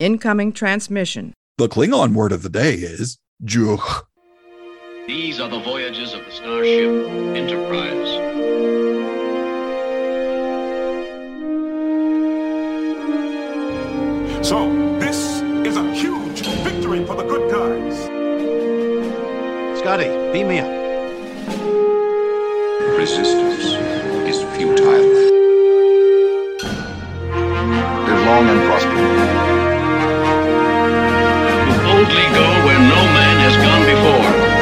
Incoming transmission. The Klingon word of the day is Juch. These are the voyages of the starship Enterprise. So, this is a huge victory for the good guys. Scotty, beam me up. Resistance is futile. Long and prosper. To boldly go where no man has gone before.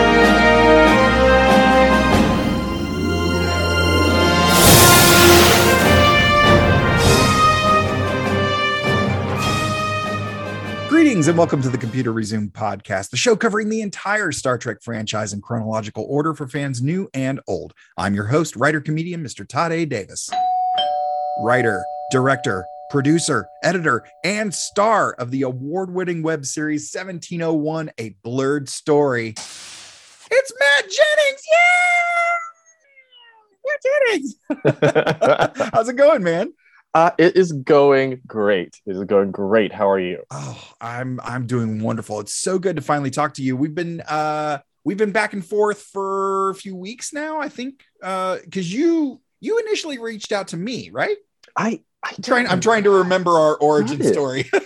Greetings and welcome to the Computer Resume podcast, the show covering the entire Star Trek franchise in chronological order for fans new and old. I'm your host, writer comedian Mr. Todd A. Davis. Writer, director, producer, editor, and star of the award winning web series 1701 A Blurred Story. It's Matt Jennings. Yeah! Matt Jennings. How's it going, man? Uh, it is going great. It is going great. How are you? Oh, I'm I'm doing wonderful. It's so good to finally talk to you. We've been uh we've been back and forth for a few weeks now, I think. Uh because you you initially reached out to me, right? I, I I'm trying I'm trying to remember our origin story.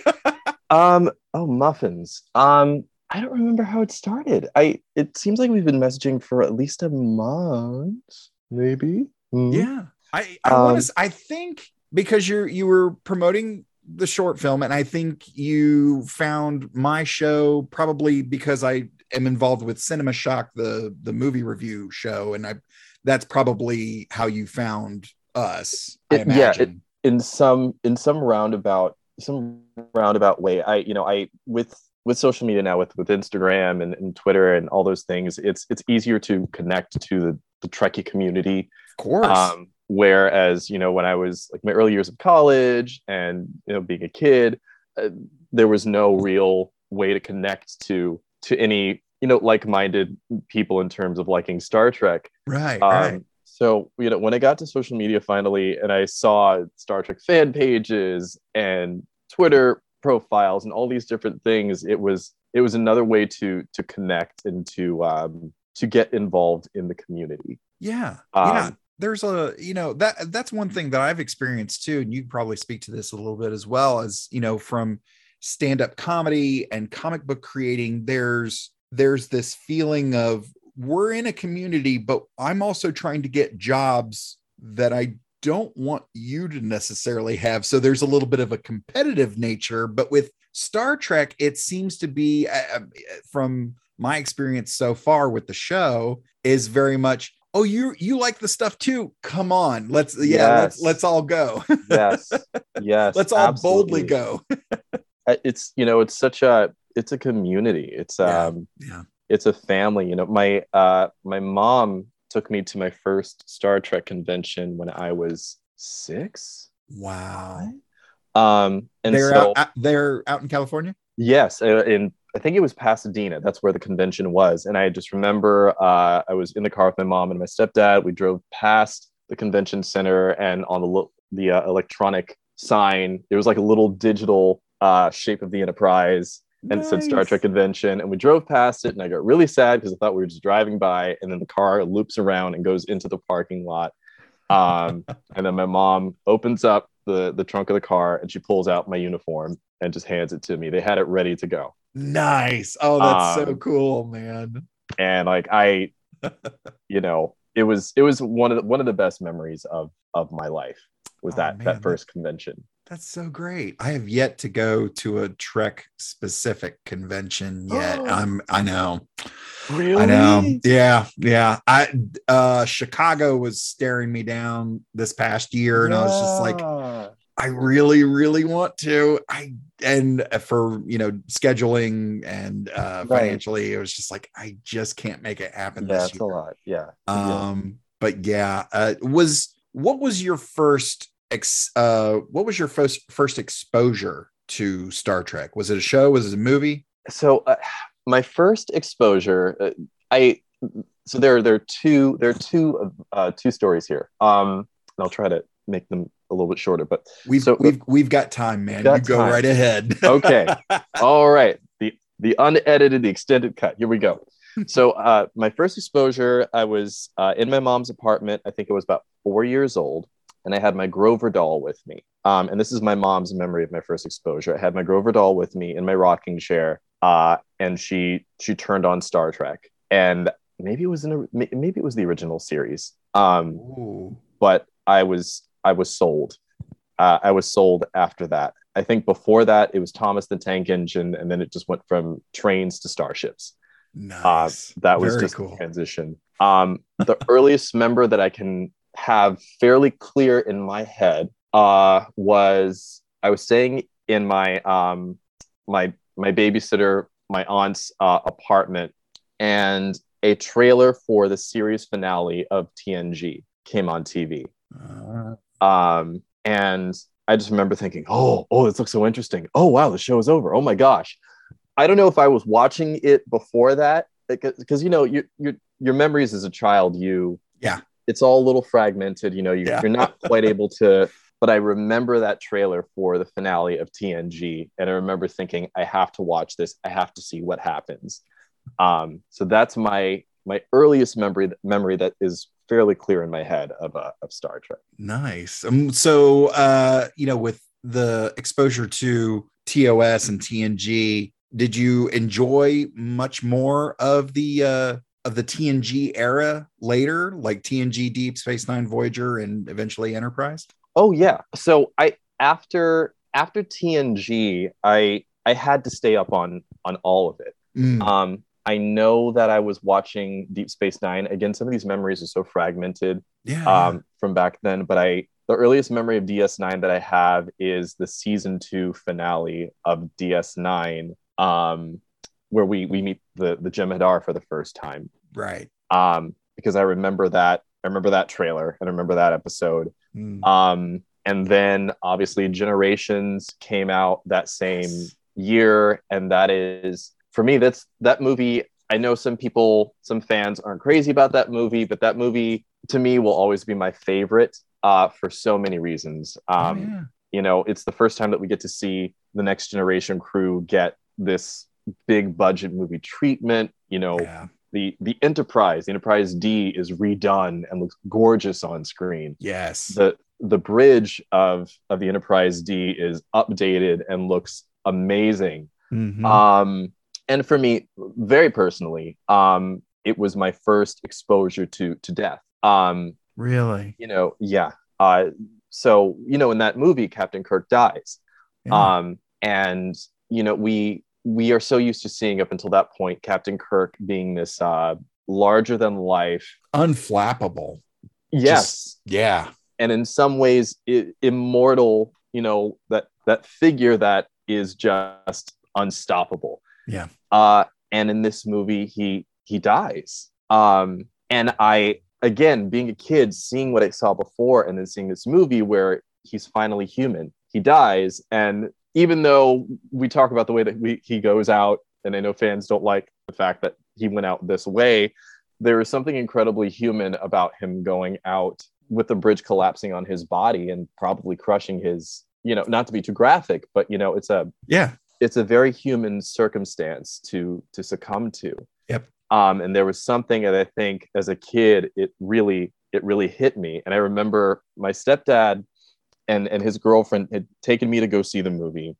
Um. Oh, muffins. Um. I don't remember how it started. I. It seems like we've been messaging for at least a month, maybe. Hmm. yeah. I I want Um, to I think because you're you were promoting the short film and I think you found my show probably because I am involved with Cinema Shock the the movie review show and I that's probably how you found us. I It- yeah, imagine. In some in some roundabout some roundabout way. I you know I with with social media now with with Instagram and, and Twitter and all those things. It's it's easier to connect to the the Trekkie community. of course. Um, whereas, you know, when I was like my early years of college and you know being a kid, uh, there was no real way to connect to to any you know like-minded people in terms of liking Star Trek. right, Um, right. So you know, when I got to social media finally, and I saw Star Trek fan pages and Twitter profiles and all these different things, it was it was another way to to connect and to um, to get involved in the community. Yeah. Um, yeah. There's a, you know, that that's one thing that I've experienced too. And you probably speak to this a little bit as well as, you know, from stand-up comedy and comic book creating, there's there's this feeling of we're in a community, but I'm also trying to get jobs that I don't want you to necessarily have. So there's a little bit of a competitive nature, but with Star Trek, it seems to be uh, from my experience so far with the show is very much oh you you like the stuff too? Come on let's yeah let's let's all go. Yes. Yes let's all boldly go. Uh, it's you know it's such a it's a community. It's Yeah. um yeah it's a family you know my uh my mom took me to my first star trek convention when i was six. Wow. Um and they're so out, they're out in california? Yes uh, in i think it was pasadena that's where the convention was. And i just remember uh i was in the car with my mom and my stepdad. We drove past the convention center and on the lo- the uh, electronic sign there was like a little digital uh shape of the enterprise and it said Star Trek convention. And we drove past it, and I got really sad because I thought we were just driving by. And then the car loops around and goes into the parking lot. Um, and then my mom opens up the the trunk of the car and she pulls out my uniform and just hands it to me. They had it ready to go, nice oh that's so Um, cool man and like I, you know, it was it was one of the, one of the best memories of of my life was Oh, that man, that first convention. That's so great i have yet to go to a trek specific convention yet i'm i know Really? I know. Yeah, yeah. I uh Chicago was staring me down this past year and I was just like I really really want to. I and for, you know, scheduling and uh Right. financially it was just like I just can't make it happen yeah, it's a lot. Yeah. Um but yeah, uh was what was your first ex uh what was your first first exposure to Star Trek? Was it a show? Was it a movie? so uh, my first exposure uh, i so there there are two there are two uh, two stories here um and i'll try to make them a little bit shorter. But We've So- we've we've got time, man. Got you go time. right ahead. okay, all right. The the unedited, the extended cut. Here we go. So uh, my first exposure, I was uh, in my mom's apartment. I think it was about four years old, and I had my Grover doll with me. Um, and this is my mom's memory of my first exposure. I had my Grover doll with me in my rocking chair, uh, and she she turned on Star Trek, and maybe it was in a, maybe it was the original series. Um, but I was I was sold. Uh, I was sold after that. I think before that it was Thomas the Tank Engine, and then it just went from trains to starships. Uh, Nice. that was Very just cool. a transition. Um, the earliest member that I can have fairly clear in my head uh, was I was staying in my um, my my babysitter, my aunt's uh, apartment, and a trailer for the series finale of TNG came on TV. Uh, Um, and I just remember thinking, oh, oh, this looks so interesting. Oh, wow, the show is over. Oh my gosh. I don't know if I was watching it before that, because you know, your your your memories as a child, you Yeah. It's all a little fragmented. You know, you, Yeah. you're not quite able to. But I remember that trailer for the finale of TNG, and I remember thinking, I have to watch this. I have to see what happens. Um, so that's my my earliest memory memory that is fairly clear in my head of uh, of Star Trek. nice. Um, so uh, you know, with the exposure to TOS and TNG, did you enjoy much more of the uh of the TNG era later, like TNG Deep Space Nine Voyager and eventually Enterprise? Oh yeah. So I after after TNG, I I had to stay up on on all of it. Mm, Um, I know that I was watching Deep Space Nine. Again, some of these memories are so fragmented yeah. um, from back then, but I the earliest memory of DS9 that I have is the season two finale of DS9, um, where we we meet the the Jem'Hadar for the first time. Right. Um, because I remember that I remember that trailer and I remember that episode. Mm, Um, and then obviously Generations came out that same year, and that is for me. That's that movie. I know some people, some fans aren't crazy about that movie, but that movie to me will always be my favorite uh, for so many reasons. oh, Um, yeah. You know, it's the first time that we get to see the Next Generation crew get this big budget movie treatment. You know, yeah. The the Enterprise, the Enterprise D, is redone and looks gorgeous on screen Yes. the the bridge of of the Enterprise D is updated and looks amazing. Mhm. Um, and for me, very personally, um, it was my first exposure to to death. Um, really? you know, yeah. Uh, so you know, in that movie, Captain Kirk dies. Yeah. Um, and you know, we we are so used to seeing up until that point Captain Kirk being this uh, larger than life. Unflappable. Yes, Yeah. and in some ways i- immortal you know that that figure that is just unstoppable Yeah. uh and in this movie he he dies um and i again being a kid seeing what i saw before and then seeing this movie where he's finally human he dies and even though we talk about the way that we, he goes out and i know fans don't like the fact that he went out this way there is something incredibly human about him going out with the bridge collapsing on his body and probably crushing his you know not to be too graphic but you know it's a Yeah. it's a very human circumstance to to succumb to Yep. um and there was something that i think as a kid it really it really hit me and i remember my stepdad and and his girlfriend had taken me to go see the movie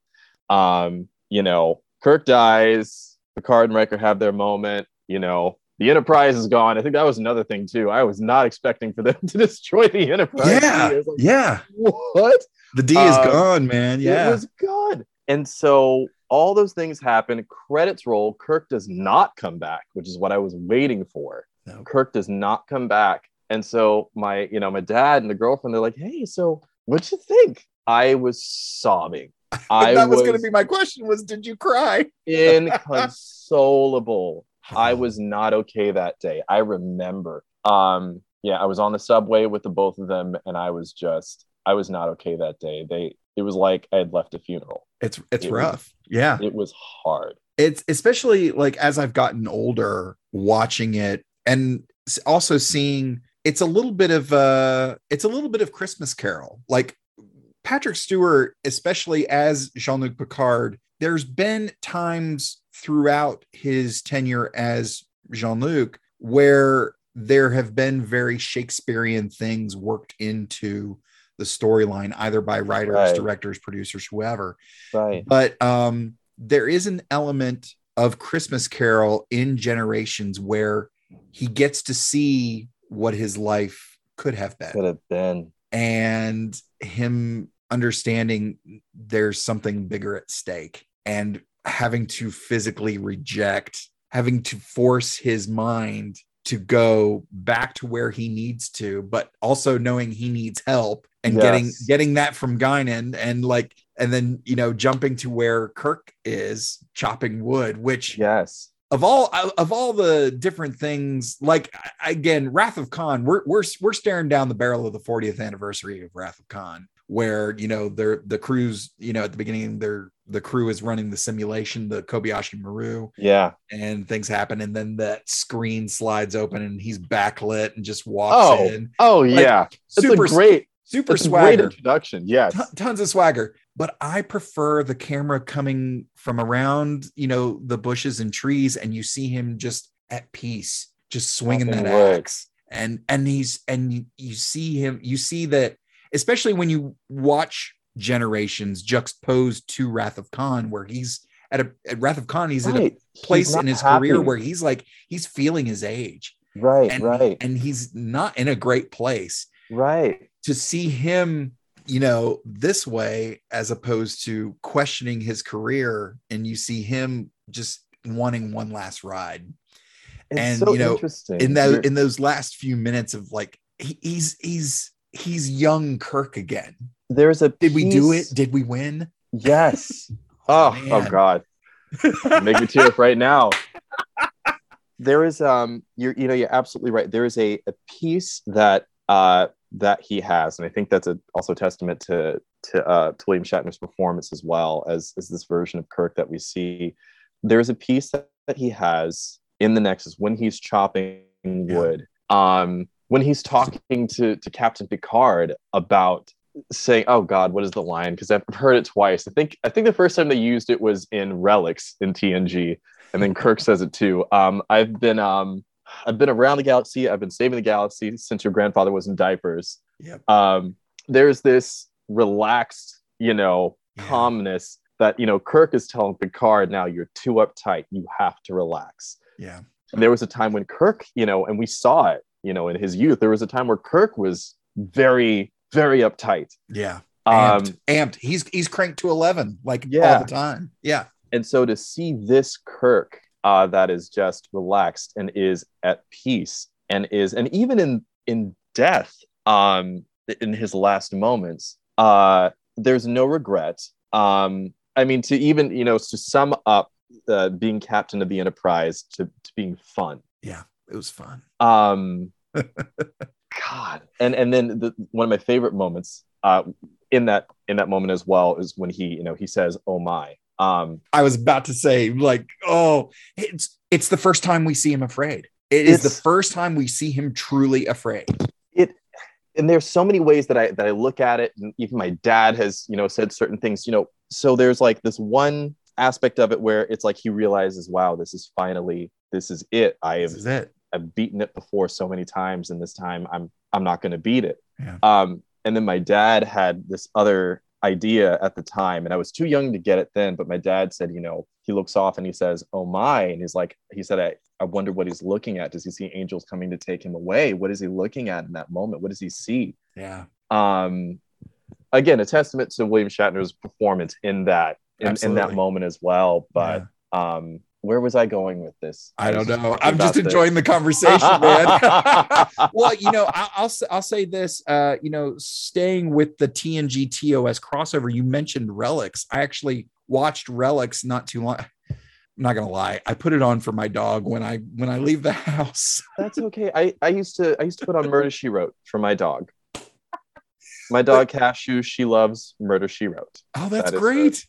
um you know kirk dies picard and riker have their moment you know the enterprise is gone i think that was another thing too i was not expecting for them to destroy the enterprise Yeah. Like, Yeah. what The D is Um, gone, man. Yeah. it was good. And so all those things happen. Credits roll. Kirk does not come back, which is what I was waiting for. No. Kirk does not come back. And so my, you know, my dad and the girlfriend, they're like, "Hey, so what'd you think?" I was sobbing. I that was, was, going to be my question was did you cry? inconsolable. I was not okay that day. I remember. Um, yeah, I was on the subway with the both of them, and I was just, I was not okay that day. They, it was like I had left a funeral. It's it's It was- rough. Yeah. It was hard. It's especially like as I've gotten older watching it and also seeing it's a little bit of uh it's a little bit of Christmas Carol. Like Patrick Stewart, especially as Jean Luc Picard, there's been times throughout his tenure as Jean Luc where there have been very Shakespearean things worked into the storyline, either by writers, Right. directors, producers, whoever. Right. But um, there is an element of Christmas Carol in Generations where he gets to see what his life could have been Could have been. and him understanding there's something bigger at stake and having to physically reject having to force his mind to go back to where he needs to but also knowing he needs help and getting getting that from Guinan and like and then you know jumping to where Kirk is chopping wood which Yes. Of all uh, of all the different things like again wrath of khan we're we're we're staring down the barrel of the 40th anniversary of wrath of khan where you know they're the crews you know at the beginning they're the crew is running the simulation the kobayashi maru Yeah. and things happen and then that screen slides open and he's backlit and just walks Oh, in Oh Like, yeah. It's super a great, super swagger introduction. Yes. Ton- tons of swagger but i prefer the camera coming from around you know the bushes and trees and you see him just at peace just swinging Chopping that wood. axe and and he's and you, you see him you see that especially when you watch generations juxtaposed to wrath of khan where he's at a at wrath of khan he's at a place in his happy. career where he's like he's feeling his age Right. and right. and he's not in a great place right. To see him you know this way as opposed to questioning his career and you see him just wanting one last ride It's and, so you know, in those You're- in those last few minutes of like he, he's he's he's young kirk again there's a did we do it did we win Yes. Oh, oh. God. Make me tear up right now. There is um you're you know you're absolutely right. There is a, a piece that uh that he has, and I think that's a also testament to to uh to William Shatner's performance as well as as this version of Kirk that we see. There's a piece that, that he has in the Nexus when he's chopping wood. Um when he's talking to to Captain Picard about saying, "Oh God, what is the line?" Because I've heard it twice. I think I think the first time they used it was in Relics in TNG, and then Kirk says it too. Um, I've been um, I've been around the galaxy. I've been saving the galaxy since your grandfather was in diapers. Yep. Um, there's this relaxed, you know, Yeah. calmness that you know Kirk is telling Picard, "Now you're too uptight. You have to relax." yeah And there was a time when Kirk, you know, and we saw it, you know, in his youth. There was a time where Kirk was very, very uptight. yeah Um, amped, amped. he's he's cranked to 11 like Yeah. all the time yeah and so to see this Kirk uh, that is just relaxed and is at peace and is, and even in in death, um, in his last moments, uh, there's no regret. Um, I mean, to even you know, to sum up uh, being captain of the Enterprise to, to being fun. yeah it was fun um god and and then the, one of my favorite moments uh in that in that moment as well is when he you know he says oh my um I was about to say, like, oh, it's it's the first time we see him afraid. It is the first time we see him truly afraid. it and there's so many ways that i that i look at it and even my dad has you know said certain things you know so there's like this one aspect of it where it's like he realizes wow this is finally this is it I have it. I've beaten it before so many times, and this time I'm I'm not going to beat it. Yeah. Um, and then my dad had this other idea at the time, and I was too young to get it then. But my dad said, you know, he looks off and he says, "Oh my," and he's like, he said, I I wonder what he's looking at. Does he see angels coming to take him away? What is he looking at in that moment? What does he see? Yeah. Um, again, a testament to William Shatner's performance in that in, in that moment as well. But um, where was I going with this? I don't know. I'm just about this. enjoying the conversation, man. well, you know, I, I'll s- I'll say this. Uh, you know, staying with the TNG TOS crossover, you mentioned Relics. I actually watched Relics not too long. I'm not gonna lie. I put it on for my dog when I when I leave the house. That's okay. I, I used to I used to put on Murder She Wrote for my dog. My dog Cashew, she loves Murder She Wrote. Oh, that's That great.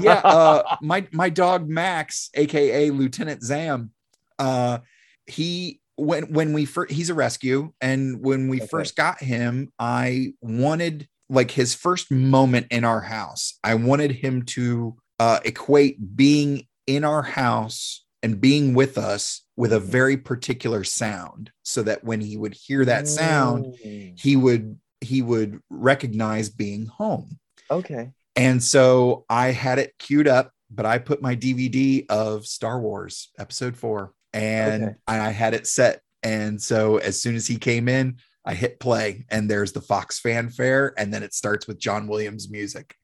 Yeah, uh, my my dog Max, aka Lieutenant Zam, uh, he when when we first he's a rescue, and when we Okay. first got him, I wanted like his first moment in our house, I wanted him to uh, equate being in our house and being with us with a very particular sound so that when he would hear that sound he would he would recognize being home Okay. And so i had it queued up but i put my dvd of star wars episode 4 and Okay. i had it set and so as soon as he came in i hit play and there's the fox fanfare and then it starts with john williams music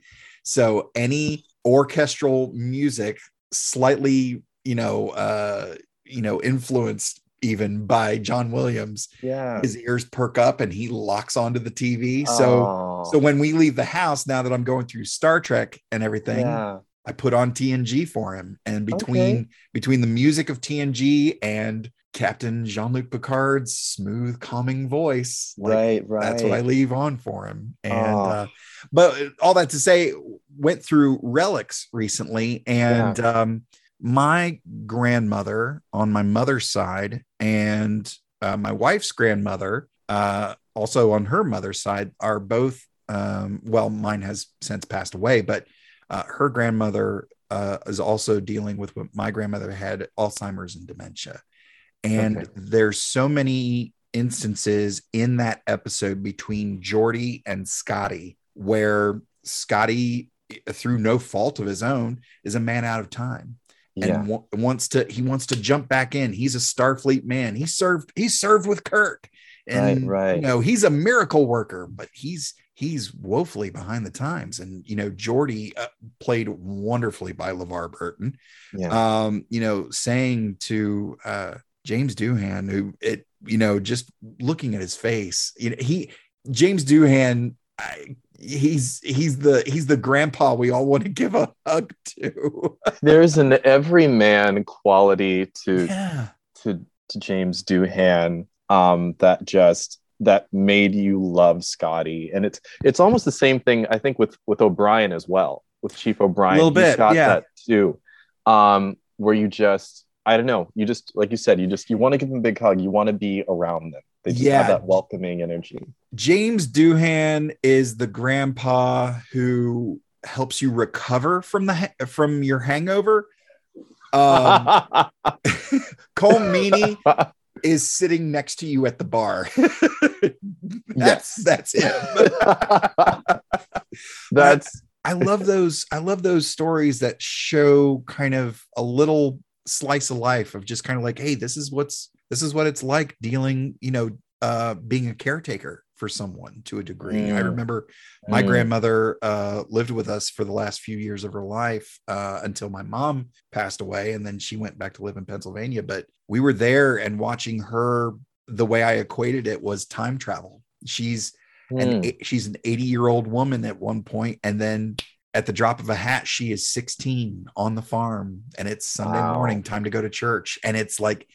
so any orchestral music slightly you know uh you know influenced even by john williams Yeah. his ears perk up and he locks onto the tv so Aw. so when we leave the house now that i'm going through star trek and everything yeah. i put on tng for him and between Okay. between the music of tng and captain jean-luc picard's smooth calming voice like, right. Right. that's what I leave on for him. And Oh. uh, but all that to say, went through relics recently, and um, my grandmother on my mother's side and uh, my wife's grandmother, uh, also on her mother's side, are both. Um, well, mine has since passed away, but uh, her grandmother uh, is also dealing with what my grandmother had Alzheimer's and dementia. And Okay. there's so many instances in that episode between Geordi and Scotty where Scotty, through no fault of his own, is a man out of time Yeah. and wa- wants to he wants to jump back in. He's a Starfleet man. He served he served with Kirk, and Right, right. you know he's a miracle worker, but he's he's woefully behind the times. And you know Geordi uh, played wonderfully by LeVar Burton yeah. um, you know, saying to uh, James Doohan, who it, you know, just looking at his face, you know, he James Doohan, I, he's he's the he's the grandpa we all want to give a hug to. There's an everyman quality to yeah, to to James Doohan um, that just that made you love Scotty, and it's it's almost the same thing I think with with O'Brien as well, with Chief O'Brien. A Little bit, got yeah. that too, um, where you just I don't know, you just like you said, you just you want to give them a big hug, you want to be around them. They just Yeah. have that welcoming energy. James Doohan is the grandpa who helps you recover from the ha- from your hangover. Um, Colm Meaney is sitting next to you at the bar. that's that's him. That's I love those. I love those stories that show kind of a little slice of life of just kind of like, hey, this is what's this is what it's like dealing, you know, uh, being a caretaker for someone to a degree. I Mm. remember my Mm. grandmother uh, lived with us for the last few years of her life uh, until my mom passed away, and then she went back to live in Pennsylvania. But we were there and watching her. The way I equated it was time travel. She's and Mm. she's an 80 year old woman at one point and then at the drop of a hat she is 16 on the farm and it's sunday Wow. morning time to go to church and it's like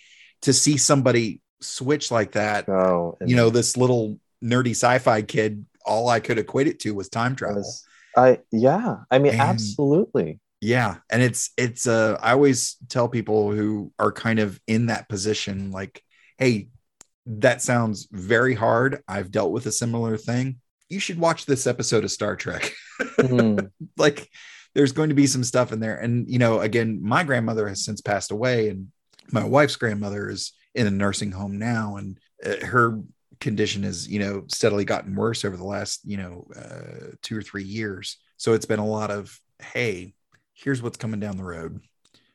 to see somebody switch like that so you know this little nerdy sci-fi kid all i could equate it to was time travel. Was- I yeah, I mean And- absolutely. yeah. And it's it's uh i always tell people who are kind of in that position like hey that sounds very hard. I've dealt with a similar thing. You should watch this episode of star trek. Mm. like there's going to be some stuff in there. And you know again my grandmother has since passed away and my wife's grandmother is in a nursing home now and uh, her condition has you know steadily gotten worse over the last you know uh, two or three years so it's been a lot of hey here's what's coming down the road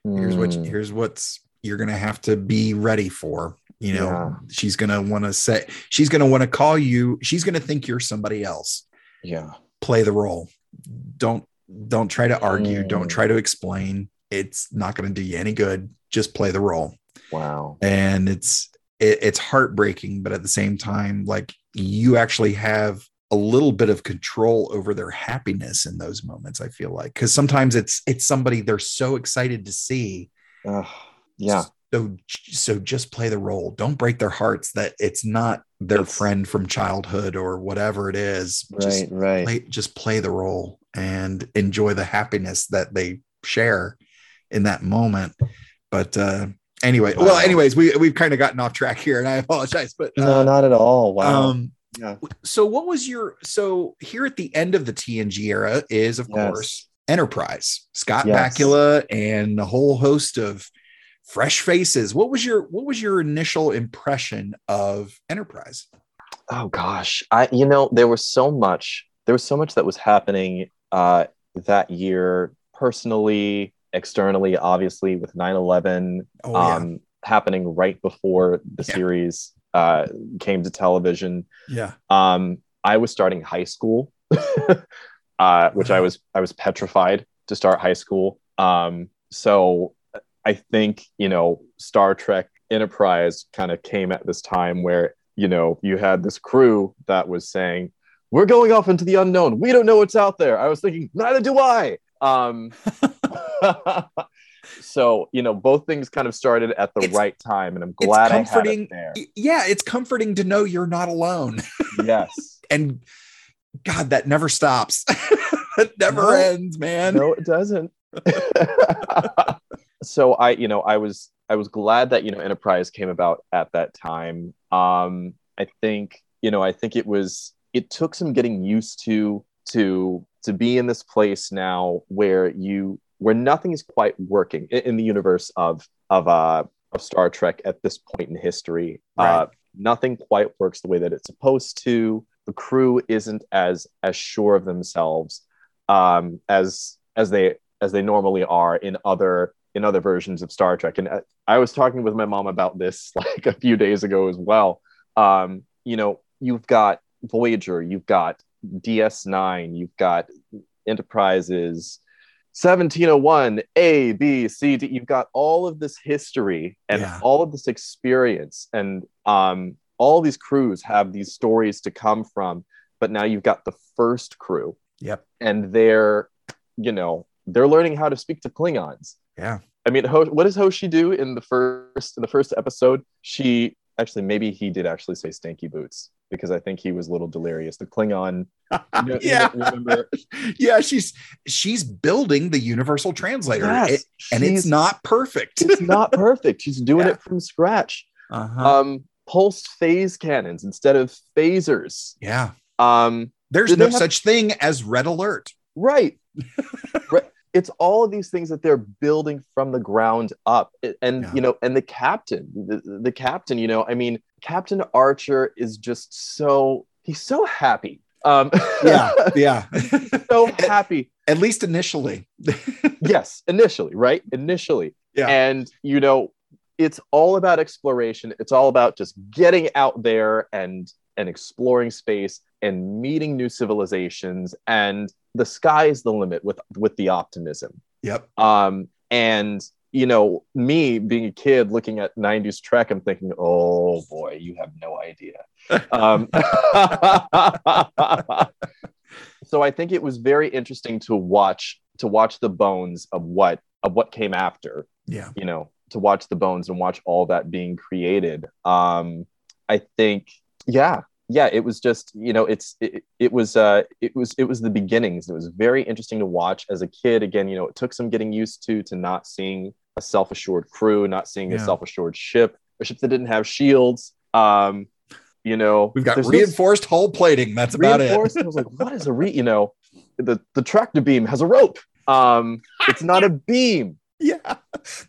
here's what Mm. here's what's you're gonna have to be ready for you know Yeah. she's gonna want to say she's gonna want to call you she's gonna think you're somebody else yeah. play the role don't don't try to argue Mm. don't try to explain it's not going to do you any good just play the role Wow. and it's it, it's heartbreaking but at the same time like you actually have a little bit of control over their happiness in those moments i feel like because sometimes it's it's somebody they're so excited to see Ugh, yeah. so so just play the role don't break their hearts that it's not their It's- friend from childhood or whatever it is just Right. Right. play, just play the role and enjoy the happiness that they share in that moment. But uh anyway, well, anyways, we we've kind of gotten off track here, and I apologize. But no, uh, not at all. Wow. um, Yeah. so what was your so here at the end of the TNG era is of Yes. course Enterprise, Scott Yes. Bakula and a whole host of fresh faces. What was your what was your initial impression of Enterprise? Oh gosh, I you know there was so much there was so much that was happening uh, that year personally, externally, obviously with 9/11 Oh yeah. um, happening right before the Yeah. series uh, came to television. yeah. Um, I was starting high school, uh, which I was I was petrified to start high school. Um, so I think you know Star Trek Enterprise kind of came at this time where you know you had this crew that was saying we're going off into the unknown. We don't know what's out there. I was thinking neither do I. Um, so you know both things kind of started at the It's- right time, and I'm glad I had comforting. it there. Yeah, it's comforting to know you're not alone. Yes. And God, that never stops. it never No. ends, man. no it doesn't so i you know i was i was glad that you know enterprise came about at that time um i think you know i think it was it took some getting used to to to be in this place now where you where nothing is quite working in, in the universe of of uh of star trek at this point in history uh nothing quite works the way that it's supposed to the crew isn't as as sure of themselves um, as as they as they normally are in other in other versions of Star Trek. And I, I was talking with my mom about this like a few days ago as well. Um, you know, you've got Voyager, you've got DS9, you've got Enterprises. 1701 A B C D you've got all of this history and Yeah. all of this experience and um all these crews have these stories to come from but now you've got the first crew Yep. and they're you know they're learning how to speak to klingons Yeah. i mean Ho- what does hoshi do in the first in the first episode she actually maybe he did actually say stanky boots because i think he was a little delirious the klingon you know- yeah. yeah, she's she's building the universal translator. Yes, It- and it's not perfect. it's not perfect she's doing Yeah. it from scratch Uh-huh. um pulsed phase cannons instead of phasers yeah. um There's no have- such thing as red alert. right right it's all of these things that they're building from the ground up and Yeah. you know and the captain the, the captain you know i mean captain archer is just so he's so happy um Yeah. Yeah. so happy At least initially. yes initially right initially Yeah. and you know it's all about exploration it's all about just getting out there and and exploring space and meeting new civilizations and the sky is the limit with with the optimism Yep. um and you know me being a kid looking at 90s trek i'm thinking oh boy you have no idea um so i think it was very interesting to watch to watch the bones of what of what came after Yeah. you know to watch the bones and watch all that being created um i think yeah yeah it was just you know it's it, it was uh it was it was the beginnings it was very interesting to watch as a kid again you know it took some getting used to to not seeing a self-assured crew not seeing a self-assured ship a ship that didn't have shields um you know We've got reinforced hull plating. That's about it. I was like, what is a re? You know, the the tractor beam has a rope. Um, it's not a beam. Yeah.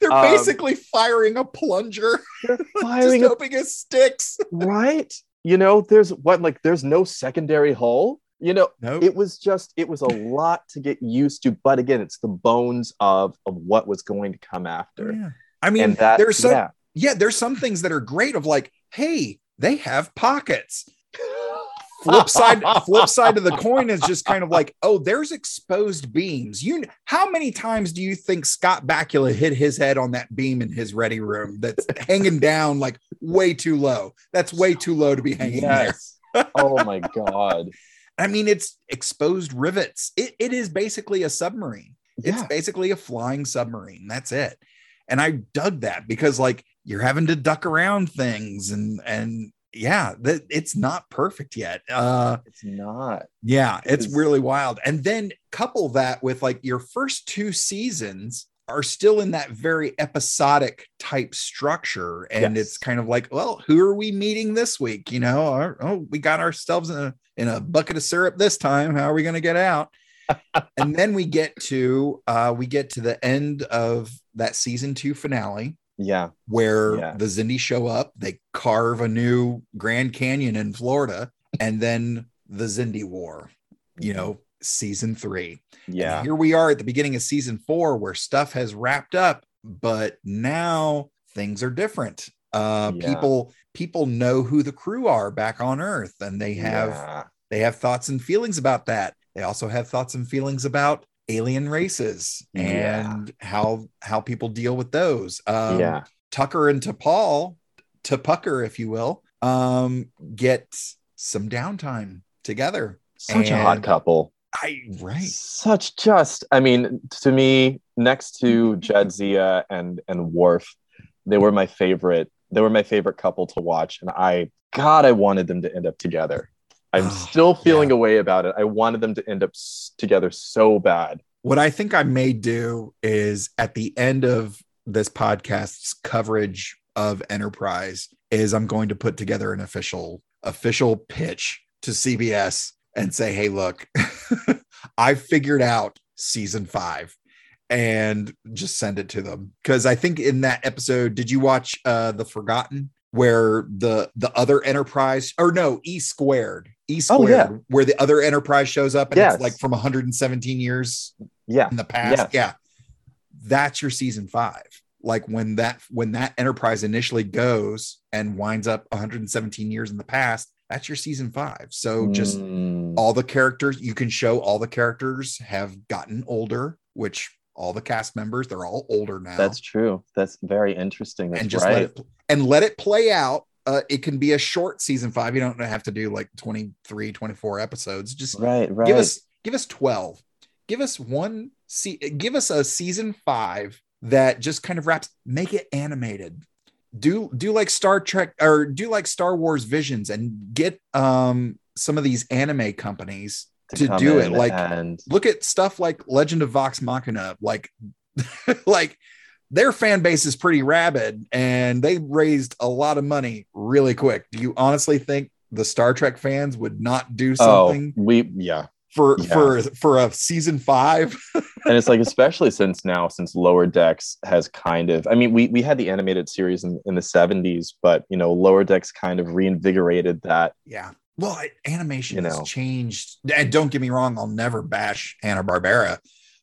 They're Um, basically firing a plunger, They're just firing a hoping it sticks. right. You know, there's what like there's no secondary hull. You know, Nope. it was just it was a lot to get used to. But again, it's the bones of of what was going to come after. Oh, yeah. I mean, that there's some yeah. yeah, there's some things that are great of like, hey, they have pockets. Flip side, flip side of the coin is just kind of like, oh, there's exposed beams. You, how many times do you think Scott Bakula hit his head on that beam in his ready room that's hanging down like way too low? That's way too low to be hanging there. oh my god. I mean, it's exposed rivets. It, it is basically a submarine. It's basically a flying submarine. That's it. And I dug that because like you're having to duck around things and and yeah, that it's not perfect yet. Uh It's not. yeah, it's is- really wild. And then couple that with like your first two seasons are still in that very episodic type structure and Yes. it's kind of like well who are we meeting this week you know Our- oh we got ourselves in a in a bucket of syrup this time how are we going to get out and then we get to uh we get to the end of that season 2 finale Yeah. where Yeah. the Xindi show up, they carve a new Grand Canyon in Florida, and then the Xindi War, you know, season three. And Yeah. here we are at the beginning of season four where stuff has wrapped up, but now things are different. Uh Yeah. people people know who the crew are back on Earth, and they have Yeah. they have thoughts and feelings about that. They also have thoughts and feelings about alien races Yeah. and how how people deal with those. Um, yeah. Tucker and T'Pol, T'Pucker, if you will, um, get some downtime together. Such a hot couple. I right. Such just. I mean, to me, next to Jadzia and and Worf, they were my favorite. They were my favorite couple to watch, and I, God, I wanted them to end up together. I'm Oh, still feeling yeah. a way about it. I wanted them to end up s- together so bad. What I think I may do is at the end of this podcast's coverage of Enterprise is I'm going to put together an official official pitch to CBS and say, "Hey, look, I figured out season 5." And just send it to them because I think in that episode, did you watch uh The Forgotten, where the the other Enterprise or no E squared E Oh, squared, yeah. where the other Enterprise shows up and Yes. it's like from 117 years Yeah. in the past. Yes. Yeah. That's your season five. Like when that when that enterprise initially goes and winds up 117 years in the past, that's your season five. So just Mm, all the characters you can show all the characters have gotten older, which all the cast members, they're all older now. that's true. That's very interesting. That's and just right. let it and let it play out. Uh, it can be a short season five. You don't have to do like 23, 24 episodes. Just right. Right. give us give us 12 give us one see give us a season five that just kind of wraps make it animated do do like star trek or do like star wars visions and get um some of these anime companies to come do it, like- and look at stuff like legend of vox machina like like their fan base is pretty rabid and they raised a lot of money really quick do you honestly think the star trek fans would not do oh, something we yeah. for Yeah. for for a season five. and it's like especially since now since lower decks has kind of i mean we we had the animated series in, in the 70s but you know lower decks kind of reinvigorated that yeah. Well, animation You has changed. And don't get me wrong, I'll never bash Hanna Barbera,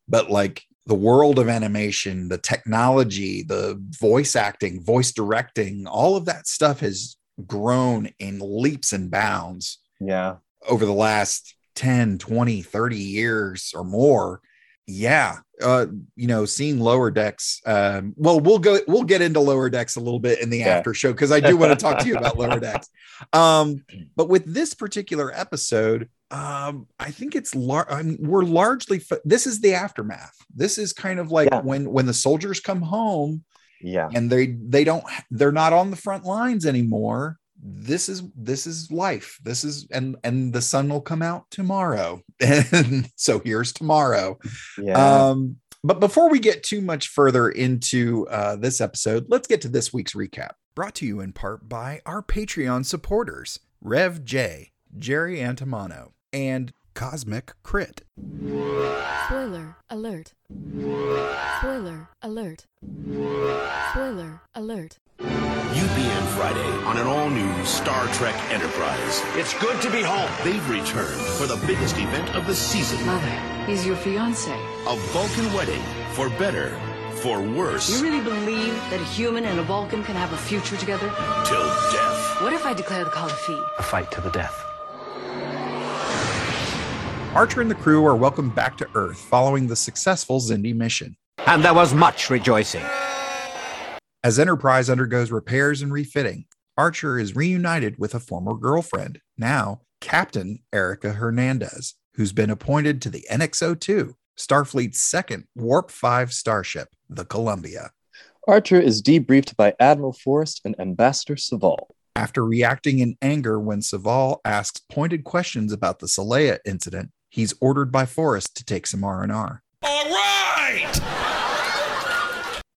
but like the world of animation, the technology, the voice acting, voice directing, all of that stuff has grown in leaps and bounds yeah. over the last 10 20 30 years or more yeah uh you know seeing lower decks um well we'll go we'll get into lower decks a little bit in the Yeah. after show because i do want to talk to you about lower decks. Um but with this particular episode um i think it's lar- I mean, we're largely this is the aftermath. This is kind of like Yeah. when when the soldiers come home yeah. and they they don't they're not on the front lines anymore. This is this is life. This is and and the sun will come out tomorrow and so here's tomorrow yeah um but before we get too much further into uh, this episode let's get to this week's recap brought to you in part by our patreon supporters rev j jerry antimano and cosmic crit Spoiler alert. Spoiler alert. Spoiler alert. UPN Friday on an all-new Star Trek Enterprise. It's good to be home. They've returned for the biggest event of the season. Mother, he's your fiance. A Vulcan wedding. For better, for worse, You really believe that a human and a Vulcan can have a future together? till death. What if I declare the call defeat? A fight to the death. archer and the crew are welcomed back to earth following the successful xindi mission And there was much rejoicing. As Enterprise undergoes repairs and refitting, Archer is reunited with a former girlfriend, now Captain Erica Hernandez, who's been appointed to the NX-02, Starfleet's second Warp 5 starship, the Columbia. archer is debriefed by admiral forrest and ambassador soval After reacting in anger when Soval asks pointed questions about the Saleya incident, he's ordered by Forrest to take some R&R. All right!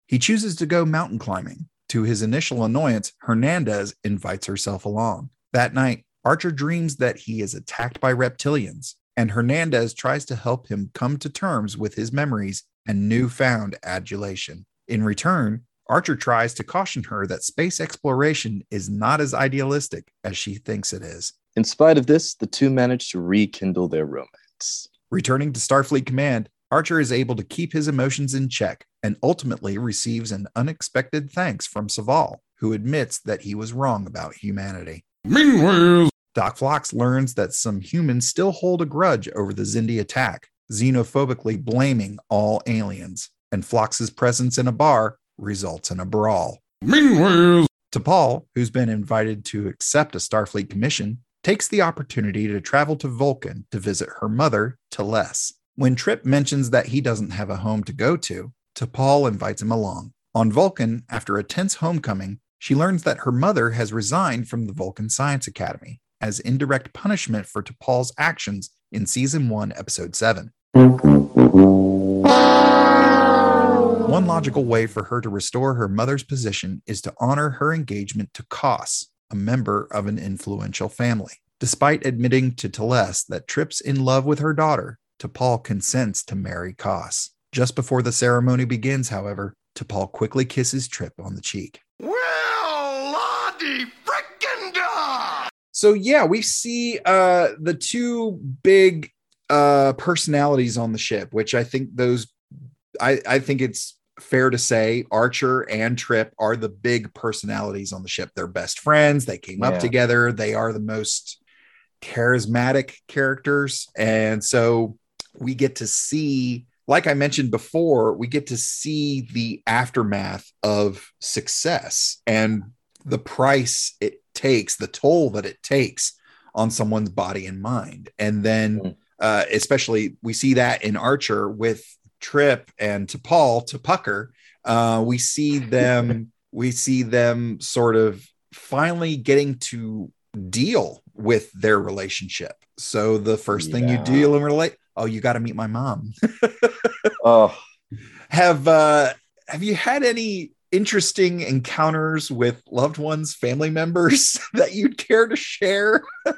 He chooses to go mountain climbing. To his initial annoyance, Hernandez invites herself along. That night, Archer dreams that he is attacked by reptilians, and Hernandez tries to help him come to terms with his memories and newfound adulation. In return, Archer tries to caution her that space exploration is not as idealistic as she thinks it is. In spite of this, the two manage to rekindle their romance. Returning to Starfleet Command, Archer is able to keep his emotions in check and ultimately receives an unexpected thanks from Soval, who admits that he was wrong about humanity. Meanwhile, Doc Phlox learns that some humans still hold a grudge over the Xindi attack, xenophobically blaming all aliens, and Phlox's presence in a bar results in a brawl. meanwhile, T'Pol, who's been invited to accept a Starfleet commission, takes the opportunity to travel to Vulcan to visit her mother, T'Les. When Trip mentions that he doesn't have a home to go to, T'Pol invites him along. On Vulcan, after a tense homecoming, she learns that her mother has resigned from the Vulcan Science Academy as indirect punishment for T'Pol's actions in season 1, episode 7. One logical way for her to restore her mother's position is to honor her engagement to Koss, a member of an influential family. Despite admitting to T'Les that Trip's in love with her daughter, T'Pol consents to marry Koss. Just before the ceremony begins, however, T'Pol quickly kisses Trip on the cheek. Well, Lottie frickin' da! So yeah, we see uh the two big uh personalities on the ship, which I think those I I think it's fair to say Archer and Trip are the big personalities on the ship. They're best friends, they came Yeah. up together, they are the most charismatic characters and so we get to see like I mentioned before, we get to see the aftermath of success and the price it takes, the toll that it takes on someone's body and mind. And then, Mm. uh, especially, we see that in Archer with Trip and T'Pol T'Pucker. Uh, we see them, we see them sort of finally getting to deal with their relationship. So the first thing you Yeah. deal and relate, oh, you got to meet my mom. Oh, have uh have you had any interesting encounters with loved ones family members that you'd care to share?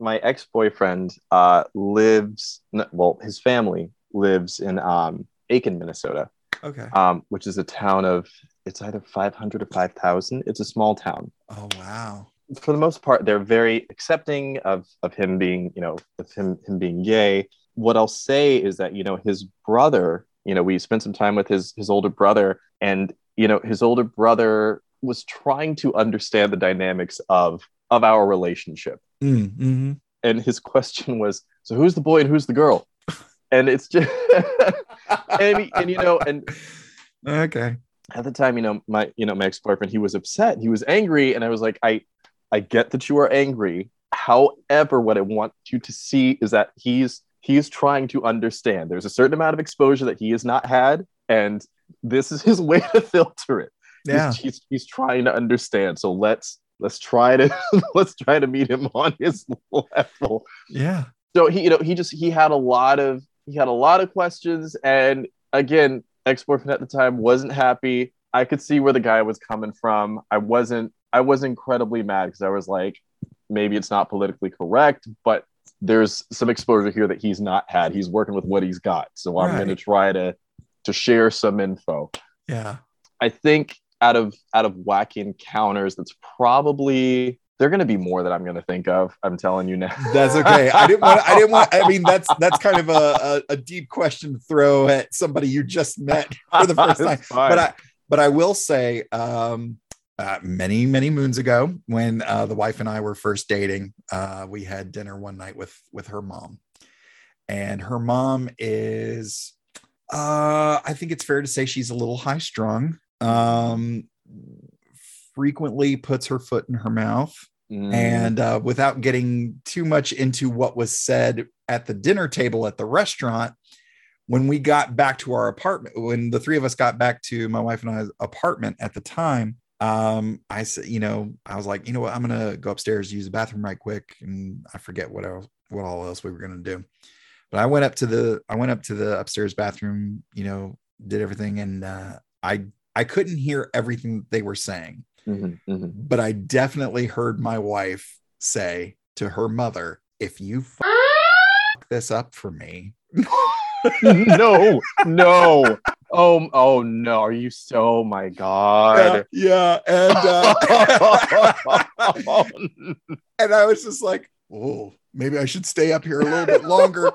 My ex-boyfriend uh, lives well his family lives in um, aitkin minnesota. Okay. Um, which is a town of it's either 500 or 5000 it's a small town. Oh wow. For the most part they're very accepting of of him being you know of him him being gay what i'll say is that you know his brother you know we spent some time with his his older brother and you know his older brother was trying to understand the dynamics of of our relationship. Mm, mhm. and his question was so who's the boy and who's the girl? And it's just and, and you know and okay. at the time you know my you know my ex-boyfriend he was upset. He was angry. And i was like i i get that you are angry. However what i want you to see is that he's he's trying to understand. There's a certain amount of exposure that he has not had and this is his way to filter it. He's- yeah. he's, he's trying to understand. So let's let's try to let's try to meet him on his level. Yeah. So he you know he just he had a lot of he had a lot of questions and again ex-boyfriend at the time wasn't happy. I could see where the guy was coming from. I wasn't i was incredibly mad because i was like maybe it's not politically correct but there's some exposure here that he's not had. He's working with what he's got. So i'm going to try to to share some info. Yeah. I think out of out of wacky encounters, that's probably they're going to be more that I'm going to think of. I'm telling you now. that's okay. I didn't want i didn't want i mean that's that's kind of a, a, a deep question to throw at somebody you just met for the first time. But I but I will say, um, uh, many many moons ago, when uh, the wife and I were first dating, uh, we had dinner one night with with her mom, and her mom is, uh, I think it's fair to say she's a little high strung. Um, frequently puts her foot in her mouth Mm, and uh, without getting too much into what was said at the dinner table at the restaurant, when we got back to our apartment, when the three of us got back to my wife and I's apartment at the time, um, I said, you know, I was like, you know what, I'm gonna go upstairs, use the bathroom right quick, and I forget what else, what all else we were gonna do. But I went up to the, I went up to the upstairs bathroom, you know, did everything, and uh, I I couldn't hear everything that they were saying, Mhm, mhm. but I definitely heard my wife say to her mother, "If you f- this up for me, no, no. Oh, oh no. Are you so oh my yeah, god? yeah," and uh, and I was just like, "Oh, maybe I should stay up here a little bit longer."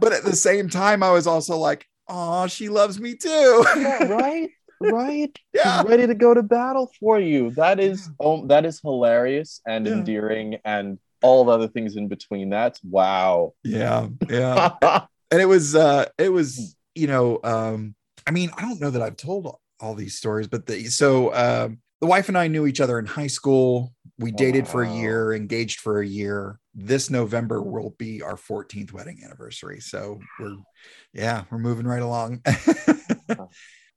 but at the same time, I was also like, "Oh, she loves me too." Yeah, right? Right? Yeah. She's ready to go to battle for you. That is oh that is hilarious and Yeah. endearing and all the other things in between. That's wow. yeah, yeah. and it was uh it was you know um i mean i don't know that i've told all these stories but the so um the wife and i knew each other in high school. We dated for a year engaged for a year. This november will be our 14th wedding anniversary. So we're yeah we're moving right along.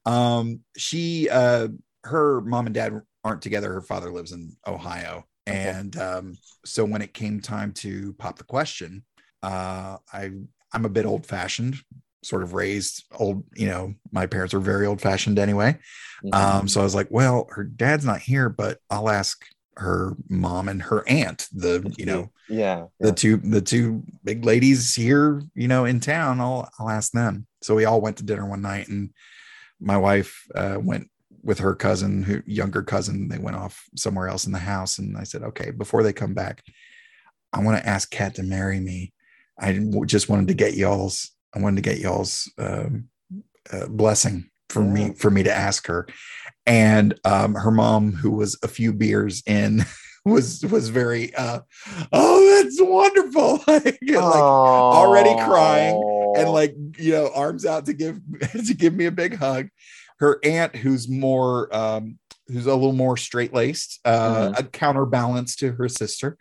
Um she uh her mom and dad aren't together. Her father lives in ohio. And um so when it came time to pop the question uh i i'm a bit old fashioned sort of raised old you know my parents are very old fashioned anyway um so i was like well her dad's not here but i'll ask her mom and her aunt the you know yeah. the yeah. two the two big ladies here you know in town. I'll i'll ask them. So we all went to dinner one night and my wife uh, went with her cousin who younger cousin. They went off somewhere else in the house and i said okay before they come back i want to ask kat to marry me. I just wanted to get y'all's i wanted to get y'all's um, uh, blessing for Yeah. me for me to ask her. And um, her mom who was a few beers in was was very uh oh that's wonderful. Like, like already crying and like you know arms out to give to give me a big hug. Her aunt who's more um who's a little more straight-laced uh a counterbalance to her sister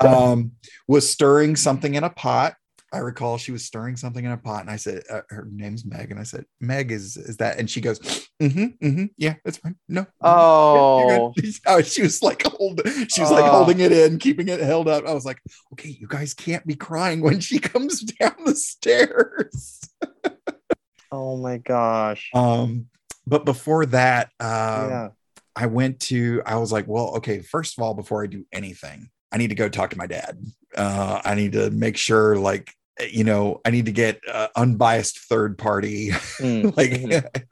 um was stirring something in a pot i recall she was stirring something in a pot and i said uh, her name's meg and i said meg is is that and she goes mm-hmm, mm-hmm yeah that's fine no oh you're. Oh, she was like holding, she was like Oh. holding it in, keeping it held up. I was like, okay, you guys can't be crying when she comes down the stairs. oh my gosh. Um, but before that, um, yeah. I went to, I was like, well, okay, first of all, before I do anything, I need to go talk to my dad. Uh, I need to make sure, like, you know, I need to get uh, unbiased third party Mm, like mhm.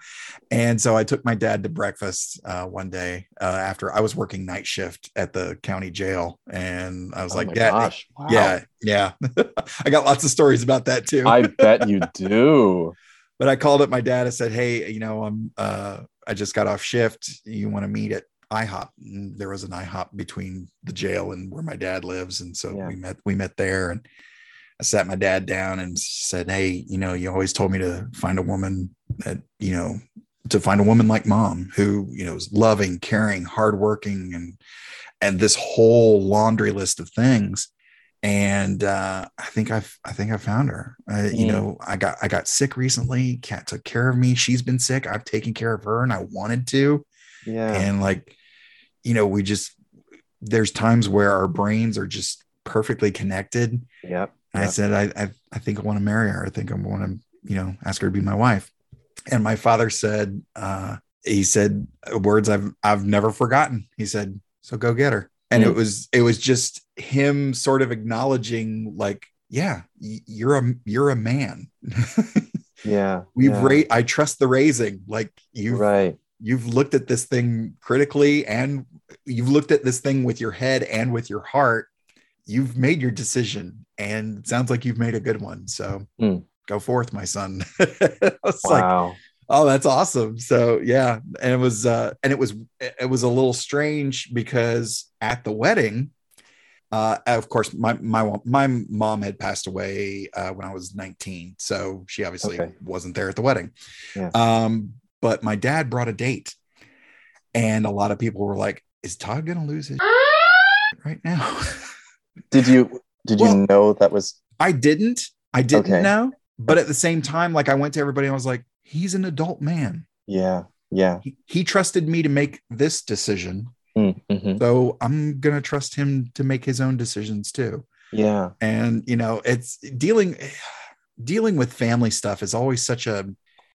and so i took my dad to breakfast uh, one day uh, after i was working night shift at the county jail and i was Oh like gosh. Wow. yeah yeah i got lots of stories about that too I bet you do. but i called up my dad and said hey you know i'm uh i just got off shift you want to meet at ihop and there was an ihop between the jail and where my dad lives and so Yeah. we met we met there and I sat my dad down and said, Hey, you know, you always told me to find a woman that, you know, to find a woman like mom who, you know, is loving, caring, hardworking, and and this whole laundry list of things. And uh, I think I've I think I found her. Uh, You Mm. know, I got I got sick recently. Cat took care of me. She's been sick. I've taken care of her and I wanted to Yeah. and like you know we just there's times where our brains are just perfectly connected Yep. And i said i i, I think i want to marry her i think i want to you know ask her to be my wife and my father said uh he said words i've i've never forgotten he said so go get her and it Mm. was it was just him sort of acknowledging like yeah you're a you're a man Yeah. we've yeah. ra- i trust the raising like you've Right. you've looked at this thing critically and you've looked at this thing with your head and with your heart you've made your decision and it sounds like you've made a good one so Hmm. go forth my son I was like Wow. oh that's awesome so yeah and it was uh and it was it was a little strange because at the wedding uh of course my my my mom had passed away uh when i was 19 so she obviously Okay. wasn't there at the wedding Yeah. um but my dad brought a date and a lot of people were like is todd gonna lose his right now Did you did you know that was i didn't i didn't Okay. know but at the same time like i went to everybody and i was like he's an adult man yeah. Yeah. he, he trusted me to make this decision Mm, mhm. so i'm gonna trust him to make his own decisions too Yeah. and you know it's dealing dealing with family stuff is always such a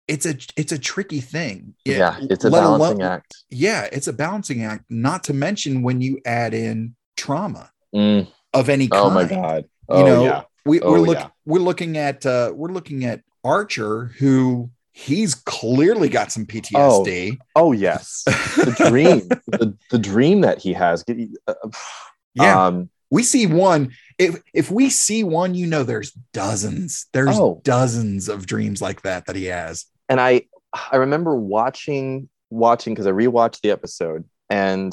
it's a it's a tricky thing. Yeah, it's a balancing alone- act. Yeah, it's a balancing act. Not to mention when you add in trauma Mm. Of any kind. Oh my god. Oh you know, yeah. we, Oh, we're look, yeah. we're looking at uh, we're looking at Archer, who he's clearly got some PTSD. Oh yes. The dream. the, the dream that he has. Uh, yeah, Um, we see one. If if we see one, you know, there's dozens. There's Oh. dozens of dreams like that that he has. and I I remember watching watching because I rewatched the episode and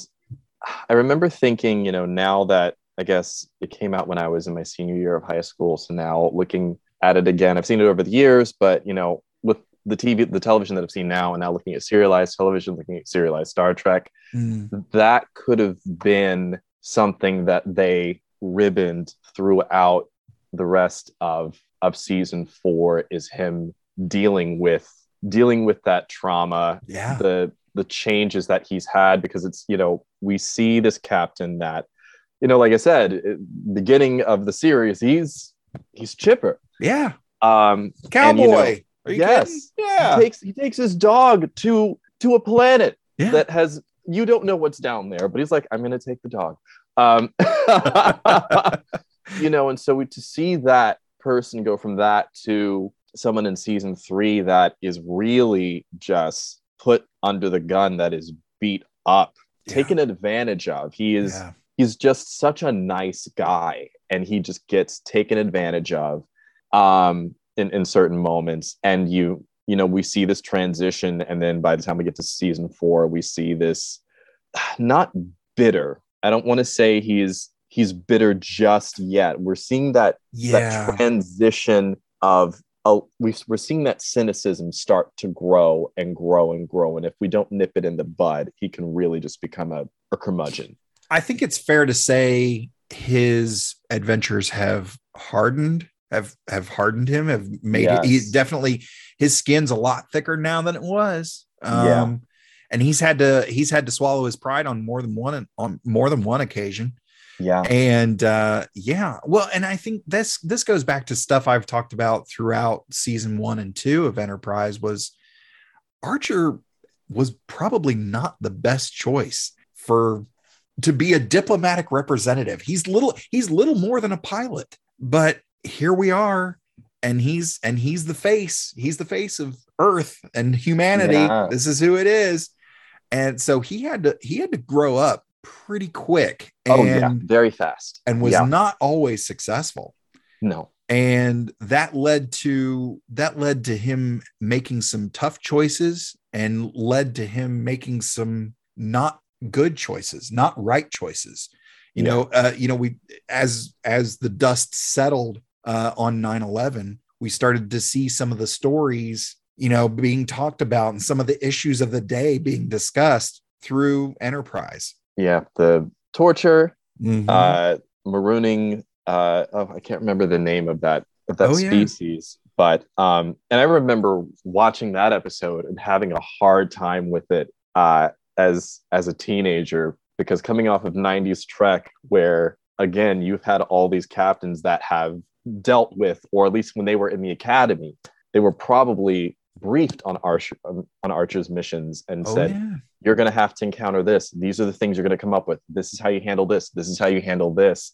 I remember thinking, you know, now that I guess it came out when I was in my senior year of high school, so now looking at it again, I've seen it over the years, but you know, with the TV, the television that I've seen now, and now looking at serialized television, looking at serialized Star Trek, mm. that could have been something that they ribboned throughout the rest of of season four is him dealing with dealing with that trauma Yeah. the the changes that he's had because it's you know we see this captain that you know like i said it- beginning of the series he's he's chipper Yeah. um Cowboy. and, you know, Are you yes kidding? Yeah. he takes he takes his dog to to a planet Yeah. that has you don't know what's down there but he's like i'm gonna take the dog um you know and so we, to see that person go from that to someone in season three that is really just put under the gun that is beat up Yeah. taken advantage of he is Yeah. He's just such a nice guy and he just gets taken advantage of um in, in certain moments. And you you know we see this transition and then by the time we get to season four we see this not bitter. I don't want to say he's he's bitter just yet. We're seeing that Yeah. that transition of uh, we, we're seeing that cynicism start to grow and grow and grow. And if we don't nip it in the bud he can really just become a, a curmudgeon I think it's fair to say his adventures have hardened, have have hardened him, have made it. He definitely his skin's a lot thicker now than it was. Um, Yeah. and he's had to he's had to swallow his pride on more than one on more than one occasion. yeah And uh, yeah, well, and I think this this goes back to stuff I've talked about throughout season one and two of Enterprise. Was Archer was probably not the best choice for to be a diplomatic representative. He's little he's little more than a pilot, but here we are and he's and he's the face. He's the face of Earth and humanity. Yeah. This is who it is. And so he had to he had to grow up pretty quick oh yeah very fast and was yeah. not always successful no and that led to that led to him making some tough choices and led to him making some not good choices not right choices you Yeah. know uh, you know we as as the dust settled uh, on 9-11 we started to see some of the stories you know being talked about and some of the issues of the day being discussed through enterprise yeah the torture Mhm. uh marooning uh oh, i can't remember the name of that of that Oh, yeah. species but um and i remember watching that episode and having a hard time with it uh as as a teenager because coming off of 90s trek where again you've had all these captains that have dealt with or at least when they were in the academy they were probably briefed on archer on archer's missions and oh said yeah you're going to have to encounter this. These are the things you're going to come up with. This is how you handle this. This is how you handle this.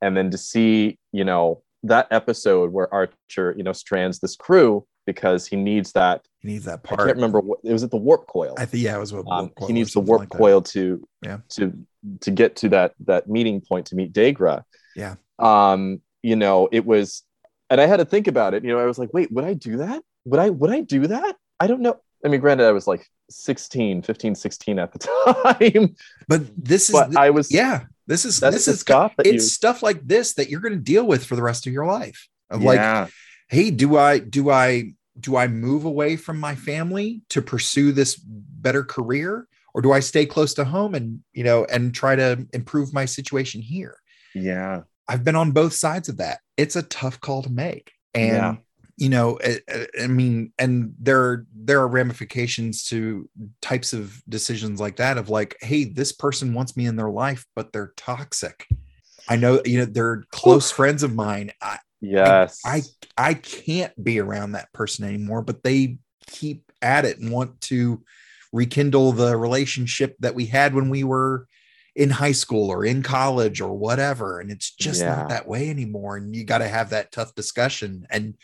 And then to see, you know, that episode where Archer, you know, strands this crew because he needs that. he needs that part. I can't remember what it was at the warp coil. I think yeah, it was what Um, warp coil he needs the warp like that. coil to Yeah. to to get to that that meeting point to meet Degra. Yeah. Um, you know, it was and I had to think about it. You know, I was like, wait, would I do that? Would I would I do that? I don't know. I mean, granted, I was like 16, 15, 16 at the time. But this is but I was yeah, this is this is stuff it's you stuff like this that you're going to deal with for the rest of your life. Of like, hey, do I do I do I move away from my family to pursue this better career, or do I stay close to home and you know and try to improve my situation here? yeah. I've been on both sides of that. It's a tough call to make. And Yeah. you know, I, I- I mean, and there there are ramifications to types of decisions like that of like, hey, this person wants me in their life, but they're toxic. I know, you know, they're close friends of mine. I, Yes. I I can't be around that person anymore, but they keep at it and want to rekindle the relationship that we had when we were in high school or in college or whatever and it's just Yeah. not that way anymore and you got to have that tough discussion and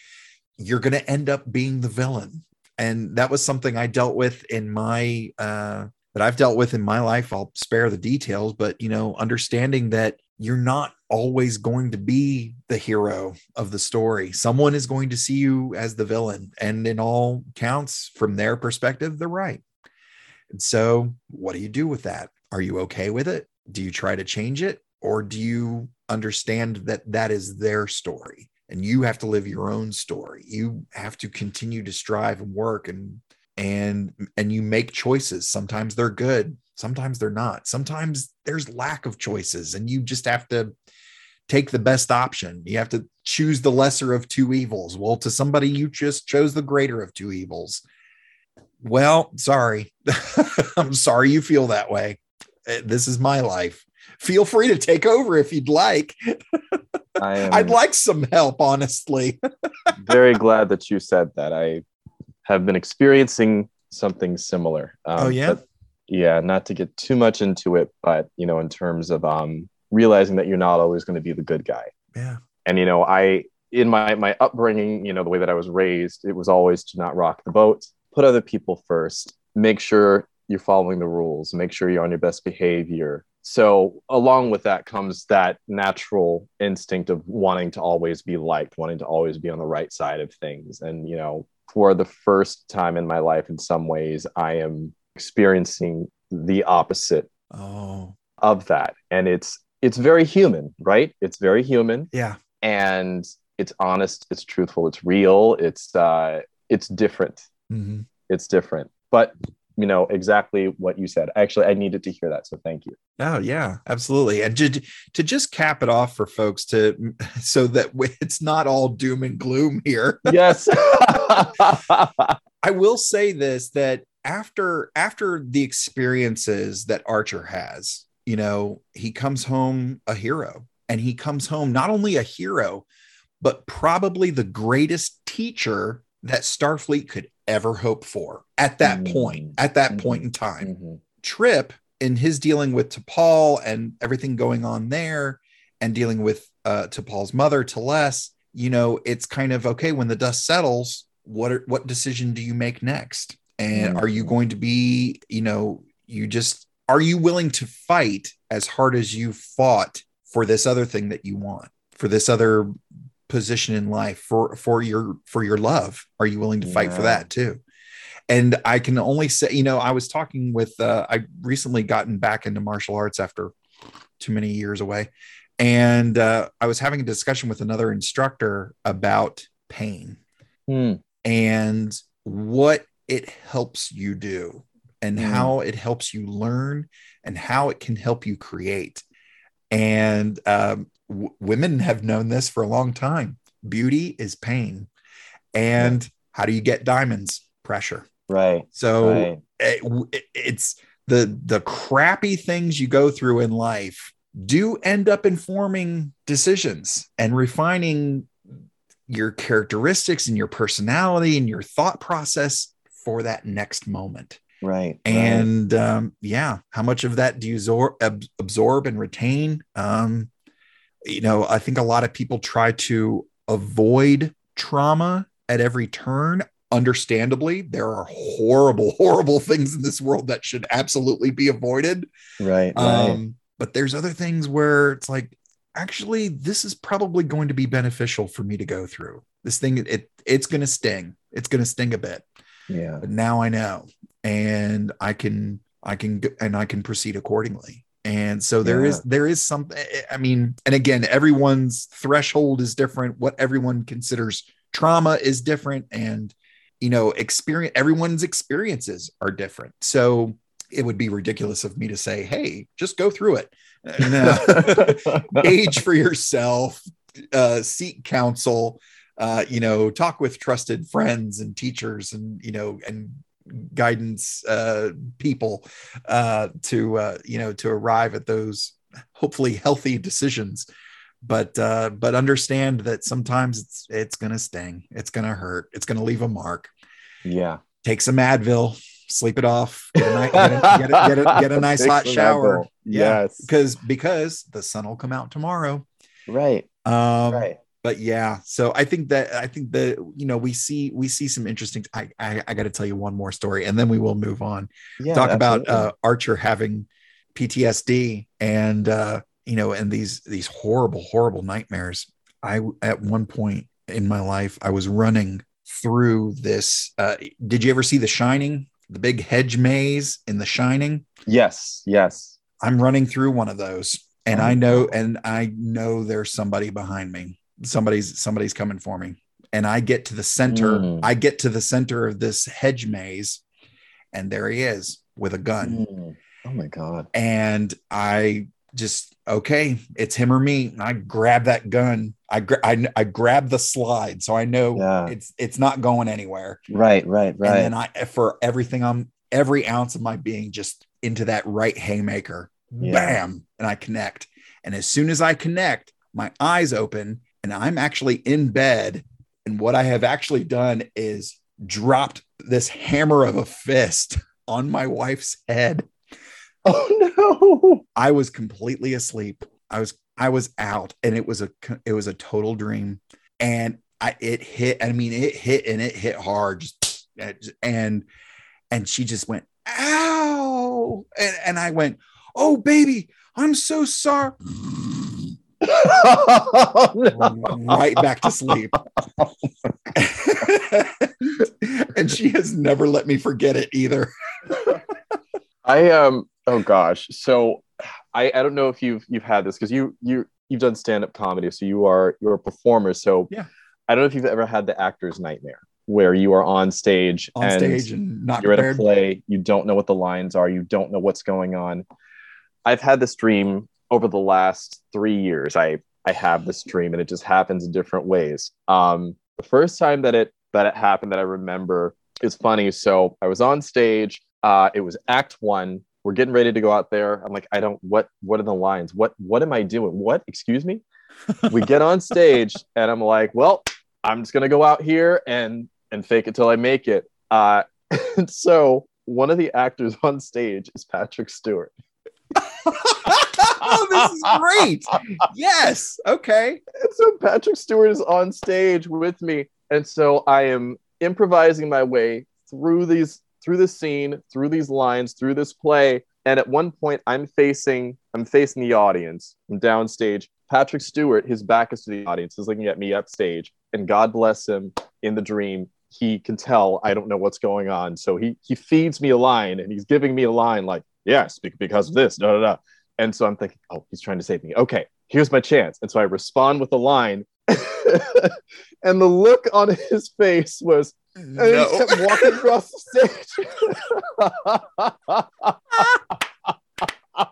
you're going to end up being the villain and that was something i dealt with in my uh that i've dealt with in my life i'll spare the details but you know understanding that you're not always going to be the hero of the story. Someone is going to see you as the villain and in all counts from their perspective they're right. And so what do you do with that? Are you okay with it? Do you try to change it? Or do you understand that that is their story and you have to live your own story? You have to continue to strive and work and and and you make choices. Sometimes they're good sometimes they're not sometimes there's lack of choices and you just have to take the best option you have to choose the lesser of two evils well to somebody you just chose the greater of two evils well sorry i'm sorry you feel that way Uh, this is my life feel free to take over if you'd like I I'd like some help, honestly. very glad that you said that. I have been experiencing something similar. Um, Oh, yeah? Yeah, not to get too much into it, but you know, in terms of um, realizing that you're not always going to be the good guy. Yeah. And you know, I in my my upbringing, you know, the way that I was raised, it was always to not rock the boat, put other people first, make sure you're following the rules, make sure you're on your best behavior. So along with that comes that natural instinct of wanting to always be liked, wanting to always be on the right side of things. And you know, for the first time in my life, in some ways, I am experiencing the opposite Oh, of that. And it's it's very human, right? It's very human yeah. and it's honest, it's truthful, it's real, it's uh it's different. Mhm. It's different. But you know exactly what you said. Actually, I needed to hear that, so thank you. Oh, yeah, absolutely. And to, to just cap it off for folks to so that it's not all doom and gloom here. Yes. I will say this that after after the experiences that Archer has, you know, he comes home a hero and he comes home not only a hero but probably the greatest teacher that Starfleet could ever hope for at that Mm. point, at that Mhm. point in time. Mhm. Trip in his dealing with T'Pol and everything going on there and dealing with uh T'Pol's mother, T'Les, you know, it's kind of okay when the dust settles, what are, what decision do you make next? And are you going to be, you know, you just are you willing to fight as hard as you fought for this other thing that you want, for this other position in life, for for your for your love? Are you willing to fight for that too? and i can only say you know i was talking with uh, i recently gotten back into martial arts after too many years away and uh, i was having a discussion with another instructor about pain Hmm. and what it helps you do and Mm. how it helps you learn and how it can help you create. And um, w- women have known this for a long time. Beauty is pain. And how do you get diamonds? Pressure. Right. so Right. it- it- it's the the crappy things you go through in life do end up informing decisions and refining your characteristics and your personality and your thought process for that next moment Right. and um, yeah how much of that do you absorb, ab- absorb and retain um, you know i think a lot of people try to avoid trauma at every turn understandably there are horrible horrible things in this world that should absolutely be avoided right. Right. um, but there's other things where it's like actually this is probably going to be beneficial for me to go through this thing it it's going to sting it's going to sting a bit yeah. but now I know, and I can I can and I can proceed accordingly. And so there is Yeah. there is something. I mean, and again, everyone's threshold is different. What everyone considers trauma is different, and you know, experience everyone's experiences are different. So it would be ridiculous of me to say, "Hey, just go through it." No. age for yourself, uh, seek counsel, uh, you know, talk with trusted friends and teachers and, you know, and guidance uh, people uh, to, uh, you know, to arrive at those hopefully healthy decisions. But uh, but understand that sometimes it's it's gonna sting, it's gonna hurt, it's gonna leave a mark. yeah. take some Advil, sleep it off, get a, get a, get a, get a, get nice hot shower. Yeah, Yes. because because the sun will come out tomorrow. Right. Um, right. But yeah so i think that i think that you know we see we see some interesting i i, I got to tell you one more story and then we will move on Yeah. talk about uh archer having ptsd and uh you know and these these horrible horrible nightmares i at one point in my life i was running through this uh did you ever see the shining the big hedge maze in the shining yes. Yes. i'm running through one of those and Oh, i know and i know there's somebody behind me somebody's somebody's coming for me and i get to the center Mm. i get to the center of this hedge maze and there he is with a gun Mm. Oh my god. and i just okay it's him or me and i grab that gun i gra- I, I grab the slide so i know Yeah. it's it's not going anywhere Right. Right. Right. and then i for everything i'm every ounce of my being just into that right haymaker Yeah. bam and i connect and as soon as i connect my eyes open and i'm actually in bed and what i have actually done is dropped this hammer of a fist on my wife's head. Oh no. i was completely asleep. I was i was out and it was a it was a total dream. And i it hit i mean it hit and it hit hard just and and she just went ow. And, and i went oh baby i'm so sorry oh, no. right back to sleep and she has never let me forget it either I um oh gosh. So I I don't know if you've you've had this because you you you've done stand-up comedy, so you are you're a performer. So Yeah. I don't know if you've ever had the actor's nightmare where you are on stage on and stage and not you're at a play, you don't know what the lines are, you don't know what's going on. I've had this dream over the last three years. I I have this dream and it just happens in different ways. Um, the first time that it that it happened that I remember is funny. So I was on stage. Uh, it was Act One. We're getting ready to go out there. I'm like, I don't. What What are the lines? What What am I doing? What? Excuse me. we get on stage and I'm like, well, I'm just gonna go out here and and fake it till I make it. Uh, and so one of the actors on stage is Patrick Stewart. oh this is great yes okay And so Patrick Stewart is on stage with me, and so I am improvising my way through these through this scene, through these lines, through this play. And at one point, I'm facing I'm facing the audience. I'm downstage. Patrick Stewart, his back is to the audience, is looking at me upstage, and God bless him. In the dream, he can tell I don't know what's going on, so he he feeds me a line, and he's giving me a line like, "Yes, because of this." Da da da. And so I'm thinking, oh, he's trying to save me. Okay, here's my chance. And so I respond with a line. and the look on his face was, and he kept walking across the stage.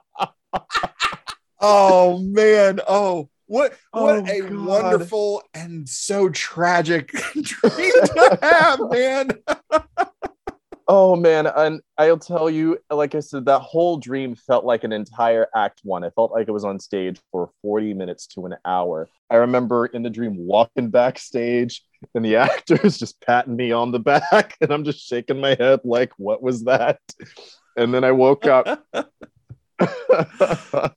oh man oh what what Oh, a God. wonderful and so tragic dream to have man oh man, and I'll tell you, like I said, that whole dream felt like an entire act one. I felt like it was on stage for 40 minutes to an hour. I remember in the dream walking backstage and the actors just patting me on the back, and I'm just shaking my head like, what was that? And then I woke up.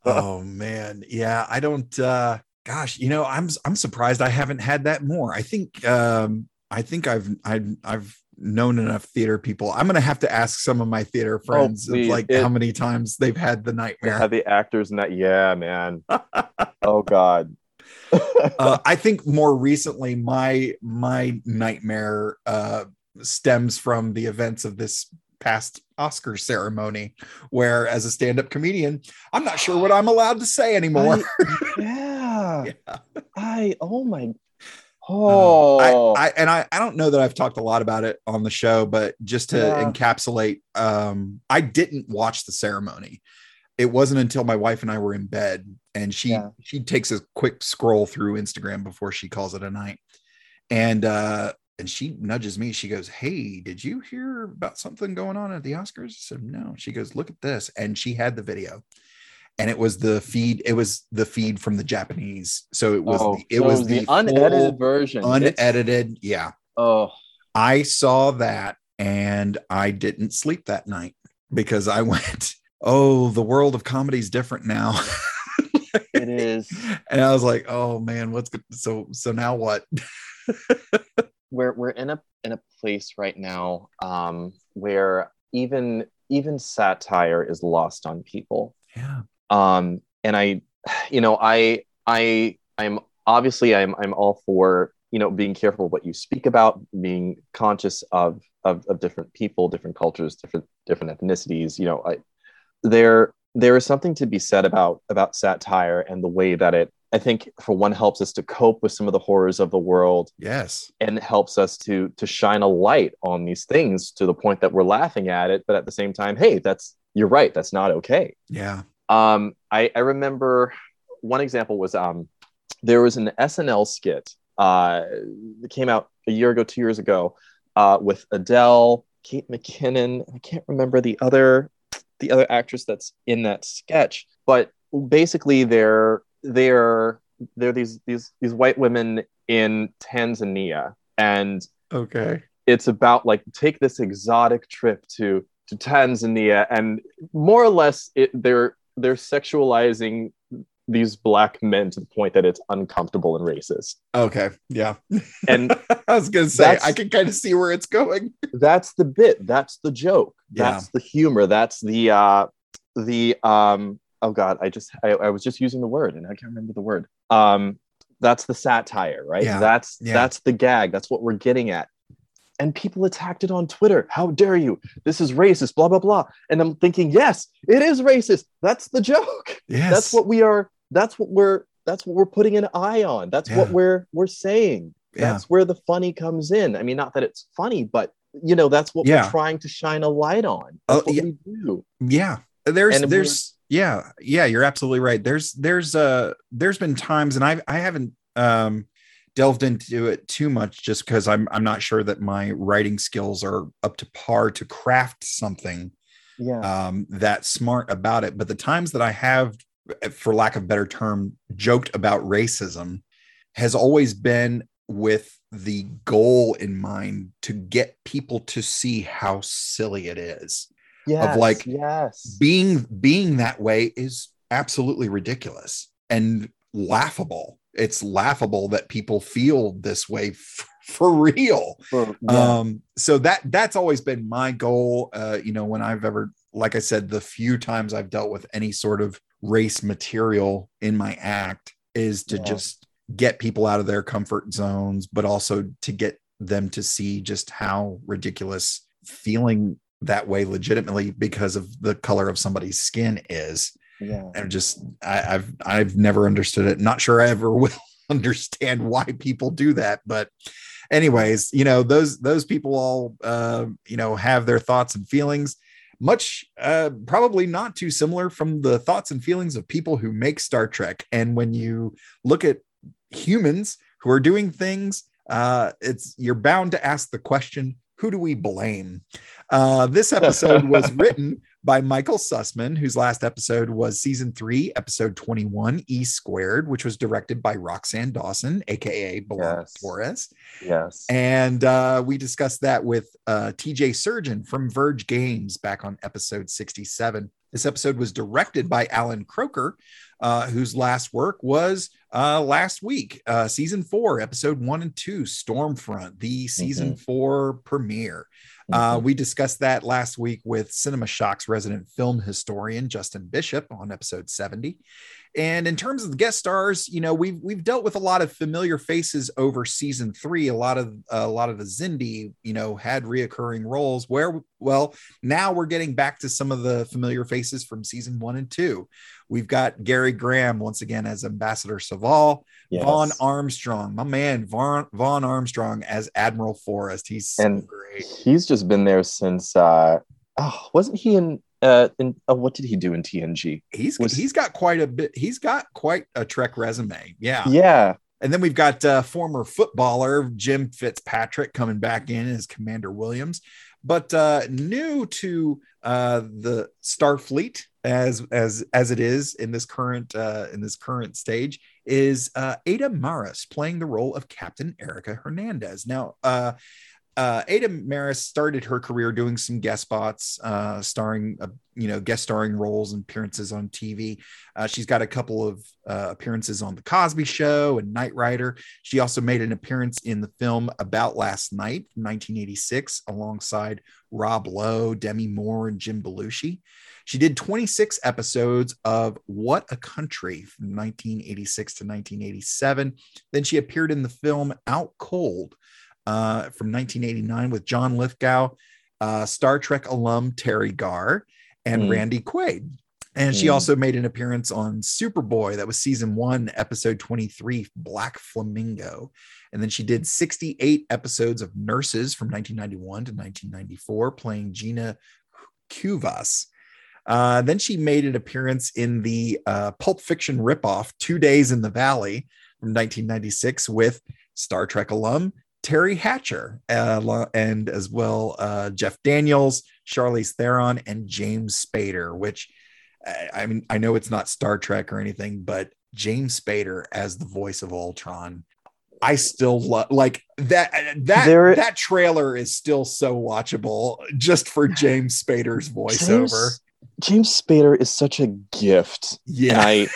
oh man yeah i don't uh gosh you know i'm i'm surprised i haven't had that more i think um i think i've i've, I've known enough theater people i'm gonna have to ask some of my theater friends of, please. like It- how many times they've had the nightmare had the actors that. Yeah, man. oh God. uh, I think more recently, my my nightmare uh, stems from the events of this past Oscar ceremony, where as a stand-up comedian, I'm not sure what I'm allowed to say anymore. yeah. Yeah. I. Oh my. Uh, Oh. I, I and I, I don't know that I've talked a lot about it on the show, but just to Yeah. encapsulate, um, I didn't watch the ceremony. It wasn't until my wife and I were in bed, and she Yeah. she takes a quick scroll through Instagram before she calls it a night, and uh, and she nudges me. She goes, "Hey, did you hear about something going on at the Oscars?" I said, "No." She goes, "Look at this," and she had the video. And it was the feed. It was the feed from the Japanese. So it was. Oh, the, it so was the, unedited full- version. It's- unedited. Yeah. Oh. I saw that and I didn't sleep that night because I went, "Oh, the world of comedy is different now." It is. and I was like, "Oh man, what's good? so so now what?" we're we're in a in a place right now um, where even even satire is lost on people. Yeah. Um, and I, you know, I I I'm obviously I'm I'm all for you know being careful what you speak about, being conscious of of, of different people, different cultures, different different ethnicities. You know, I there there is something to be said about about satire and the way that it I think for one helps us to cope with some of the horrors of the world Yes. and helps us to to shine a light on these things to the point that we're laughing at it but at the same time hey that's you're right that's not okay Yeah. Um i i remember one example was um there was an snl skit uh that came out a year ago two years ago uh with adele kate mckinnon i can't remember the other the other actress that's in that sketch but basically they're they're they're these these these white women in Tanzania and Okay. it's about like take this exotic trip to to Tanzania and more or less it, they're they're sexualizing these black men to the point that it's uncomfortable and racist Okay. Yeah. and I was gonna say I can kind of see where it's going. that's the bit that's the joke Yeah. that's the humor that's the uh the um oh god i just I, I was just using the word and i can't remember the word um that's the satire right Yeah. that's Yeah. that's the gag that's what we're getting at and people attacked it on twitter. How dare you? This is racist blah blah blah. And i'm thinking yes it is racist. That's the joke. Yes. that's what we are that's what we're that's what we're putting an eye on. That's what we're we're saying. Yeah. that's where the funny comes in. I mean not that it's funny but you know that's what Yeah. we're trying to shine a light on. Oh, that's what yeah. we do. Yeah. There's And there's yeah yeah you're absolutely right. There's there's uh there's been times and i i haven't um delved into it too much just because i'm i'm not sure that my writing skills are up to par to craft something yeah. um that smart about it. But the times that i have for lack of better term joked about racism has always been with the goal in mind to get people to see how silly it is yes, of like, yes. being being that way is absolutely ridiculous and laughable it's laughable that people feel this way f- for real For- yeah. um so that that's always been my goal uh you know when i've ever like i said the few times i've dealt with any sort of race material in my act is to Yeah. just get people out of their comfort zones but also to get them to see just how ridiculous feeling that way legitimately because of the color of somebody's skin is yeah and just I, I've I've never understood it. Not sure I ever will understand why people do that, but anyways, you know those those people all uh, you know have their thoughts and feelings. Much uh, probably not too similar from the thoughts and feelings of people who make Star Trek. And when you look at humans who are doing things, uh, it's you're bound to ask the question: Who do we blame? Uh, this episode was written by Michael Sussman, whose last episode was season three, episode 21, E squared, which was directed by Roxann Dawson, aka B'Elanna Yes. Torres. yes And uh, we discussed that with uh, TJ Surgeon from Verge Games back on episode 67. This episode was directed by Allan Kroeker, uh, whose last work was uh, last week, uh, season four, episode one and two, Stormfront, the season four premiere. Uh, Mhm. we discussed that last week with Cinema Shock's resident film historian Justin Bishop on episode 70. And in terms of the guest stars, you know, we've we've dealt with a lot of familiar faces over season three. A lot of a lot of the Xindi, you know, had reoccurring roles. Where well, now we're getting back to some of the familiar faces from season one and two. We've got Gary Graham once again as Ambassador Soval, yes. Vaughn Armstrong, my man, Vaughn, Vaughn Armstrong as Admiral Forrest. He's so And great. he's just been there since uh oh wasn't he in uh in oh, what did he do in tng He's was- he's got quite a bit. He's got quite a Trek resume. Yeah. yeah And then we've got uh, former footballer Jim Fitzpatrick coming back in as Commander Williams. But uh, new to uh, the Starfleet, as as as it is in this current uh, in this current stage, is uh, Ada Maris playing the role of Captain Erica Hernandez. Now, uh, uh, Ada Maris started her career doing some guest spots, uh, starring, uh, you know, guest starring roles and appearances on TV. Uh, she's got a couple of uh, appearances on The Cosby Show and Knight Rider. She also made an appearance in the film About Last Night 1986 alongside Rob Lowe, Demi Moore, and Jim Belushi. She did 26 episodes of What a Country from 1986 to 1987. Then she appeared in the film Out Cold uh, from 1989 with John Lithgow, uh, Star Trek alum Teri Garr, and Mm. Randy Quaid. And she Mm. also made an appearance on Superboy. That was season one, episode 23, Black Flamingo. And then she did 68 episodes of Nurses from 1991 to 1994, playing Gina Cuevas. Uh, then she made an appearance in the uh, Pulp Fiction ripoff, Two Days in the Valley from 1996 with Star Trek alum Teri Hatcher, uh, and as well uh, Jeff Daniels, Charlize Theron, and James Spader, which I, I mean, I know it's not Star Trek or anything, but James Spader as the voice of Ultron. I still love like that that There- that trailer is still so watchable just for James Spader's voiceover. James, James Spader is such a gift. Yeah. I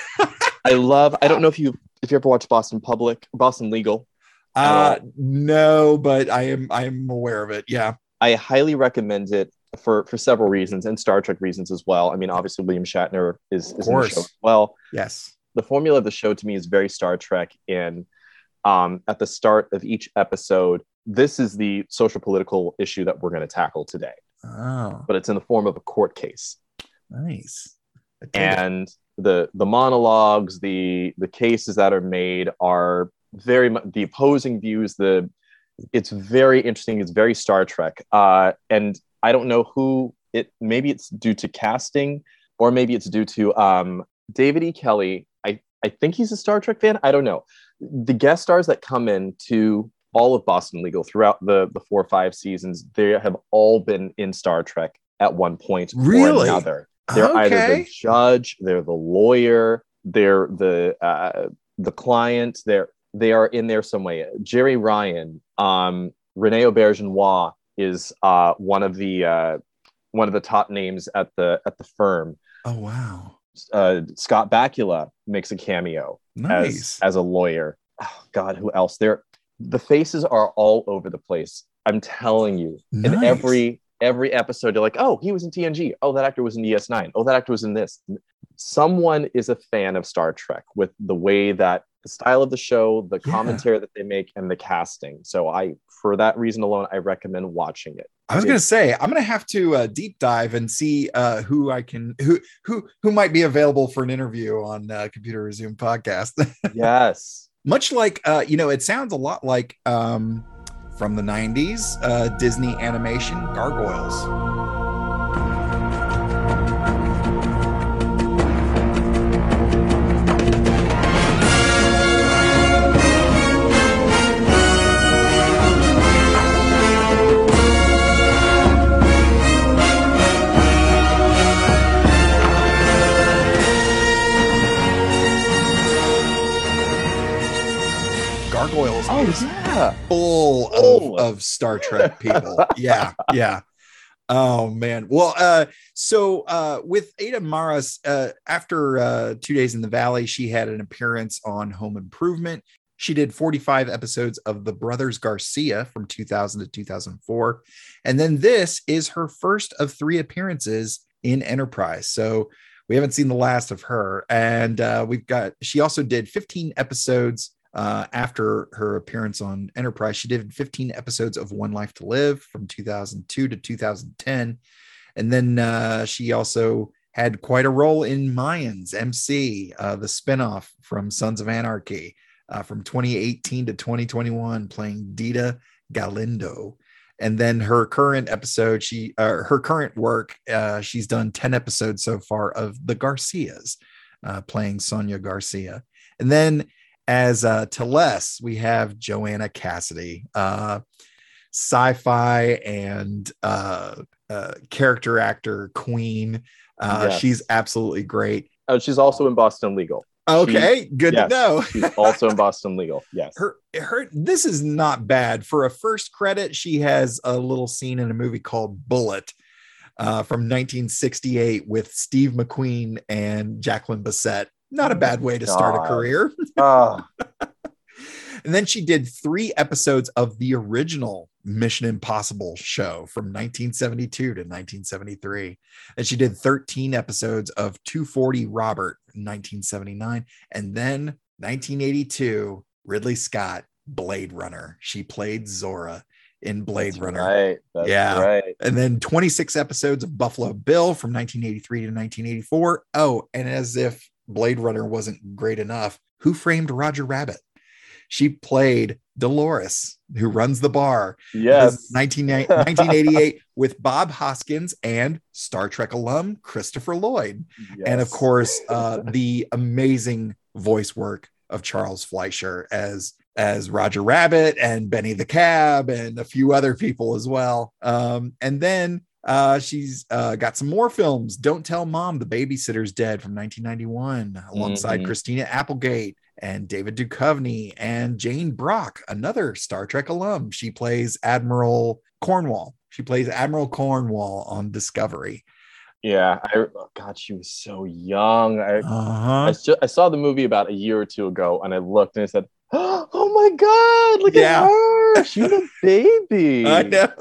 I love I don't know if you if you ever watched Boston Public, Boston Legal. Uh no, but I am I am aware of it. Yeah. I highly recommend it for for several reasons and Star Trek reasons as well. I mean, obviously William Shatner is, is in the show as well. Yes. The formula of the show to me is very Star Trek in um, at the start of each episode, this is the social political issue that we're going to tackle today, Oh, but it's in the form of a court case. nice. It. and the the monologues the the cases that are made are very much the opposing views the it's very interesting it's very star trek uh and i don't know who it maybe it's due to casting or maybe it's due to um david e kelley i i think he's a star trek fan i don't know the guest stars that come in to all of boston legal throughout the the four or five seasons they have all been in star trek at one point Really? or another they're either the judge, they're the lawyer, they're the uh, the client. They're they are in there some way. Jeri Ryan, um, Rene Auberjonois is uh, one of the uh, one of the top names at the at the firm. Oh wow. Uh, Scott Bakula makes a cameo Nice. as as a lawyer. Oh, God, who else? There, the faces are all over the place. I'm telling you, in every every episode, you're like, oh, he was in TNG. Oh, that actor was in DS9. Oh, that actor was in this. Someone is a fan of Star Trek with the way that the style of the show, the Yeah. commentary that they make, and the casting. So I, for that reason alone, I recommend watching it. I was gonna say I'm gonna have to uh, deep dive and see uh, who I can who who who might be available for an interview on uh, Computer Resume podcast. yes. Much like uh, you know, it sounds a lot like um, from the '90s uh, Disney animation Gargoyles. Gargoyles yeah. full of, Oh. of Star Trek people. yeah, yeah. Oh man. Well, uh, so uh, with Ada Maris, uh, after uh, two days in the Valley, she had an appearance on Home Improvement. She did 45 episodes of The Brothers Garcia from 2000 to 2004. And then this is her first of three appearances in Enterprise. So we haven't seen the last of her. And uh, we've got, she also did 15 episodes uh, after her appearance on Enterprise. She did 15 episodes of One Life to Live from 2002 to 2010. And then uh, she also had quite a role in Mayans MC, uh, the spinoff from Sons of Anarchy uh, from 2018 to 2021, playing Dita Galindo. And then her current episode, she uh, her current work, uh, she's done 10 episodes so far of The Garcias, playing Sonia Garcia. And then as uh, T'Les, we have Joanna Cassidy, uh, sci-fi and uh, uh, character actor queen. Uh, Yes. She's absolutely great. Oh, she's also in Boston Legal. Okay, good Yes, to know. she's also in Boston Legal. Yes. her her this is not bad for a first credit she has a little scene in a movie called Bullitt uh, from 1968 with steve mcqueen and jacqueline Bisset. Not a oh bad way to start a career Oh, and then she did three episodes of the original mission impossible show from 1972 to 1973 and she did 13 episodes of 240 robert in 1979 and then 1982 ridley scott blade runner she played zhora in blade that's runner Right. That's Yeah. right. and then 26 episodes of Buffalo Bill from 1983 to 1984. Oh, and as if Blade Runner wasn't great enough, Who Framed Roger Rabbit? She played Dolores, who runs the bar. Yes. 19, 1988 with Bob Hoskins and Star Trek alum Christopher Lloyd. And of course, uh, the amazing voice work of Charles Fleischer as as Roger Rabbit and Benny the Cab and a few other people as well. Um, and then uh, she's uh, got some more films. Don't Tell Mom, The Babysitter's Dead from 1991, alongside Mhm. Christina Applegate and David Duchovny and Jayne Brook, another Star Trek alum. She plays Admiral Cornwell. She plays Admiral Cornwell on Discovery. Yeah. I, oh God, she was so young. I, Uh-huh. I, ju- I saw the movie about a year or two ago and I looked and I said, Oh my God, look Yeah. at her. She's a baby. I know.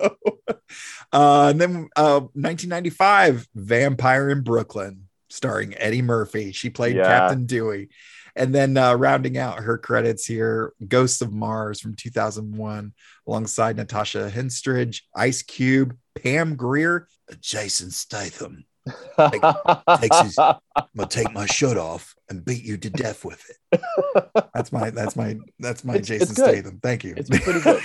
Uh, and then uh, 1995, Vampire in Brooklyn, starring Eddie Murphy. She played Yeah. Captain Dewey. And then uh, rounding out her credits here, Ghosts of Mars from 2001, alongside Natasha Henstridge, Ice Cube, Pam Grier, Jason Statham. takes his- I'm gonna take my shirt off and beat you to death with it. That's my that's my that's my It's- it's Jason good. Statham. Thank you. It's pretty good.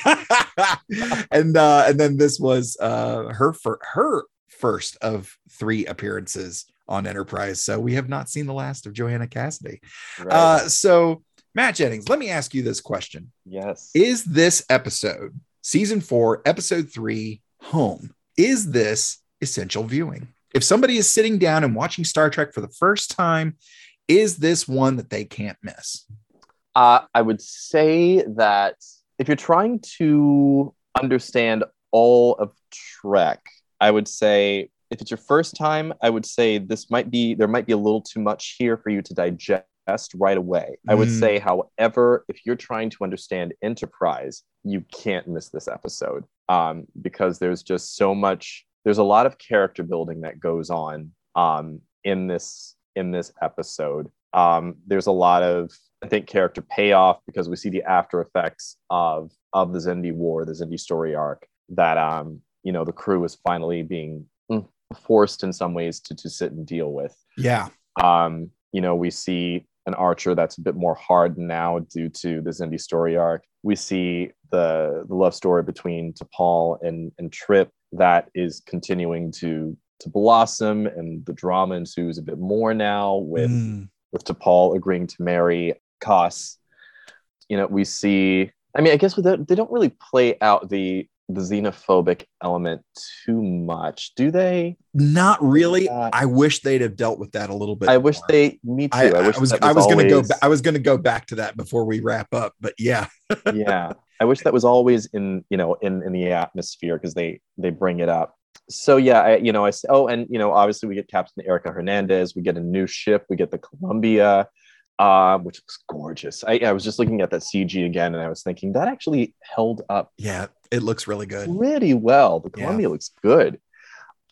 and uh and then this was uh her for her first of three appearances on Enterprise. So we have not seen the last of Joanna Cassidy. Right. Uh so Matt Jennings, let me ask you this question. yes. Is this episode, season four, episode three, home? Is this essential viewing? If somebody is sitting down and watching Star Trek for the first time, is this one that they can't miss? Uh, I would say that if you're trying to understand all of Trek, I would say if it's your first time, I would say this might be there might be a little too much here for you to digest right away. I would Mm. say, however, if you're trying to understand Enterprise, you can't miss this episode um, because there's just so much. There's a lot of character building that goes on um, in this in this episode. Um, there's a lot of I think character payoff because we see the after effects of of the Xindi War, the Xindi story arc. That um, you know the crew is finally being forced in some ways to to sit and deal with. Yeah. Um, you know, we see an Archer that's a bit more hard now due to the Xindi story arc. We see the the love story between T'Pol and and Trip that is continuing to to blossom, and the drama ensues a bit more now with Mm. with T'Pol agreeing to marry Koss. You know, we see. I mean, I guess with that, they don't really play out the the xenophobic element too much, do they? Not really. Yeah. I wish they'd have dealt with that a little bit. I wish more. they. Me too. I, I, I wish was that I was gonna go always- ba- I was gonna go back to that before we wrap up, but yeah. yeah i wish that was always in you know in in the atmosphere because they they bring it up so yeah I, you know i oh and you know obviously we get captain erica hernandez we get a new ship we get the columbia uh, which looks gorgeous I, I was just looking at that cg again and i was thinking that actually held up Yeah, it looks really good. pretty well the Yeah. columbia looks good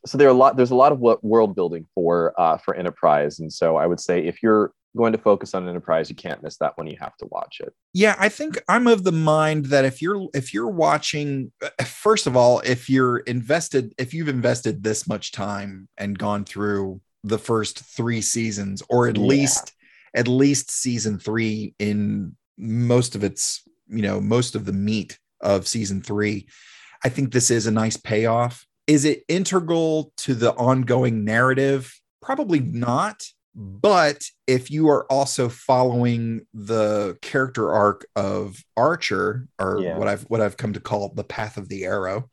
so there are a lot there's a lot of what world building for uh, for enterprise and so i would say if you're going to focus on enterprise you can't miss that one you have to watch it Yeah, I think I'm of the mind that if you're if you're watching uh, first of all, if you're invested if you've invested this much time and gone through the first 3 seasons or at Yeah. least at least season 3 in most of its, you know, most of the meat of season 3, I think this is a nice payoff. Is it integral to the ongoing narrative? Probably not. But if you are also following the character arc of Archer, or Yeah. what I've what I've come to call the path of the arrow,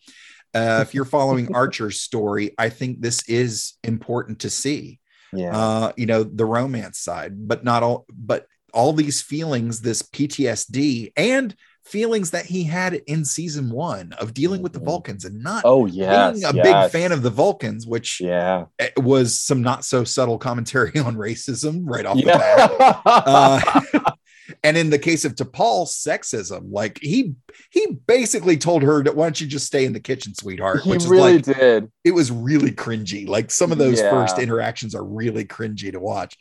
uh, if you're following Archer's story, I think this is important to see. yeah Uh, you know, the romance side, but not all. But all these feelings, this PTSD, and feelings that he had in season one of dealing with the Mhm. Vulcans and not Oh yes, being a yes. big fan of the Vulcans, which Yeah. was some not so subtle commentary on racism right off the bat. Uh, and in the case of T'Pol, sexism, like he he basically told her that why don't you just stay in the kitchen, sweetheart? he which is really like did. it was really cringy. Like some of those Yeah. first interactions are really cringy to watch.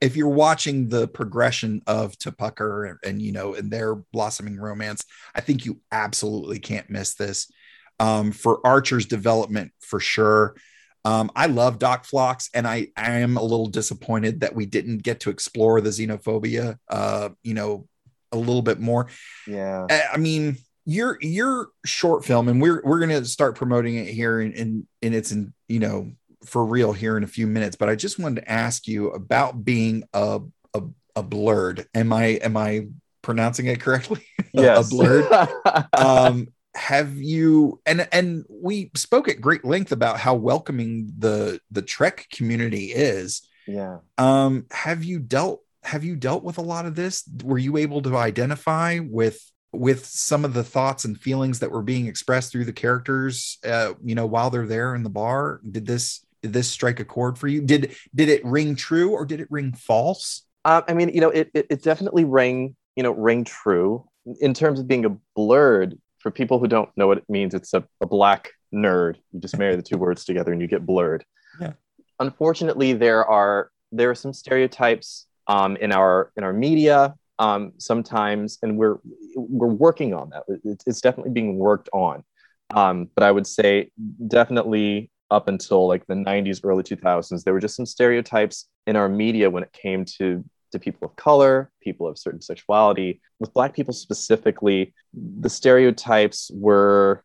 If you're watching the progression of T'Pucker and, and, you know, and their blossoming romance, I think you absolutely can't miss this. Um, for Archer's development, for sure. Um, I love Doc Phlox, and I, I am a little disappointed that we didn't get to explore the xenophobia, uh, you know, a little bit more. Yeah. I I mean, your your short film, and we're we're gonna start promoting it here in in, in its in you know for real here in a few minutes. But I just wanted to ask you about being a a, a blurred. Am I am I pronouncing it correctly? Yes. a blurred. um have you and and we spoke at great length about how welcoming the the trek community is yeah. um have you dealt have you dealt with a lot of this were you able to identify with with some of the thoughts and feelings that were being expressed through the characters uh you know while they're there in the bar did this did this strike a chord for you did did it ring true or did it ring false Um, I mean, you know, it, it it definitely rang, you know, rang true in terms of being a blurred. For people who don't know what it means, it's a, a black nerd. You just marry the two words together and you get blurred. Yeah. Unfortunately, there are there are some stereotypes um, in our in our media um, sometimes, and we're we're working on that. It's, it's definitely being worked on. Um, but I would say definitely up until like the 90s, early 2000s, there were just some stereotypes in our media when it came to to people of color, people of certain sexuality. With Black people specifically, the stereotypes were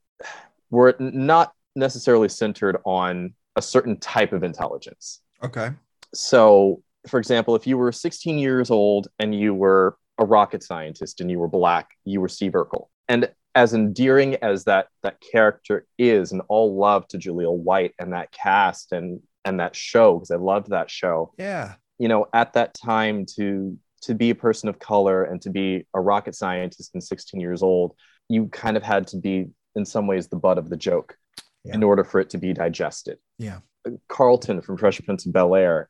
were not necessarily centered on a certain type of intelligence. okay So, for example, if you were 16 years old and you were a rocket scientist and you were black, you were Steve Urkel. And as endearing as that that character is, and all love to Jaleel White and that cast and and that show, because I loved that show. yeah You know, at that time to to be a person of color and to be a rocket scientist and 16 years old, you kind of had to be in some ways the butt of the joke Yeah. in order for it to be digested. yeah uh, Carlton from Fresh Prince of Bel Air,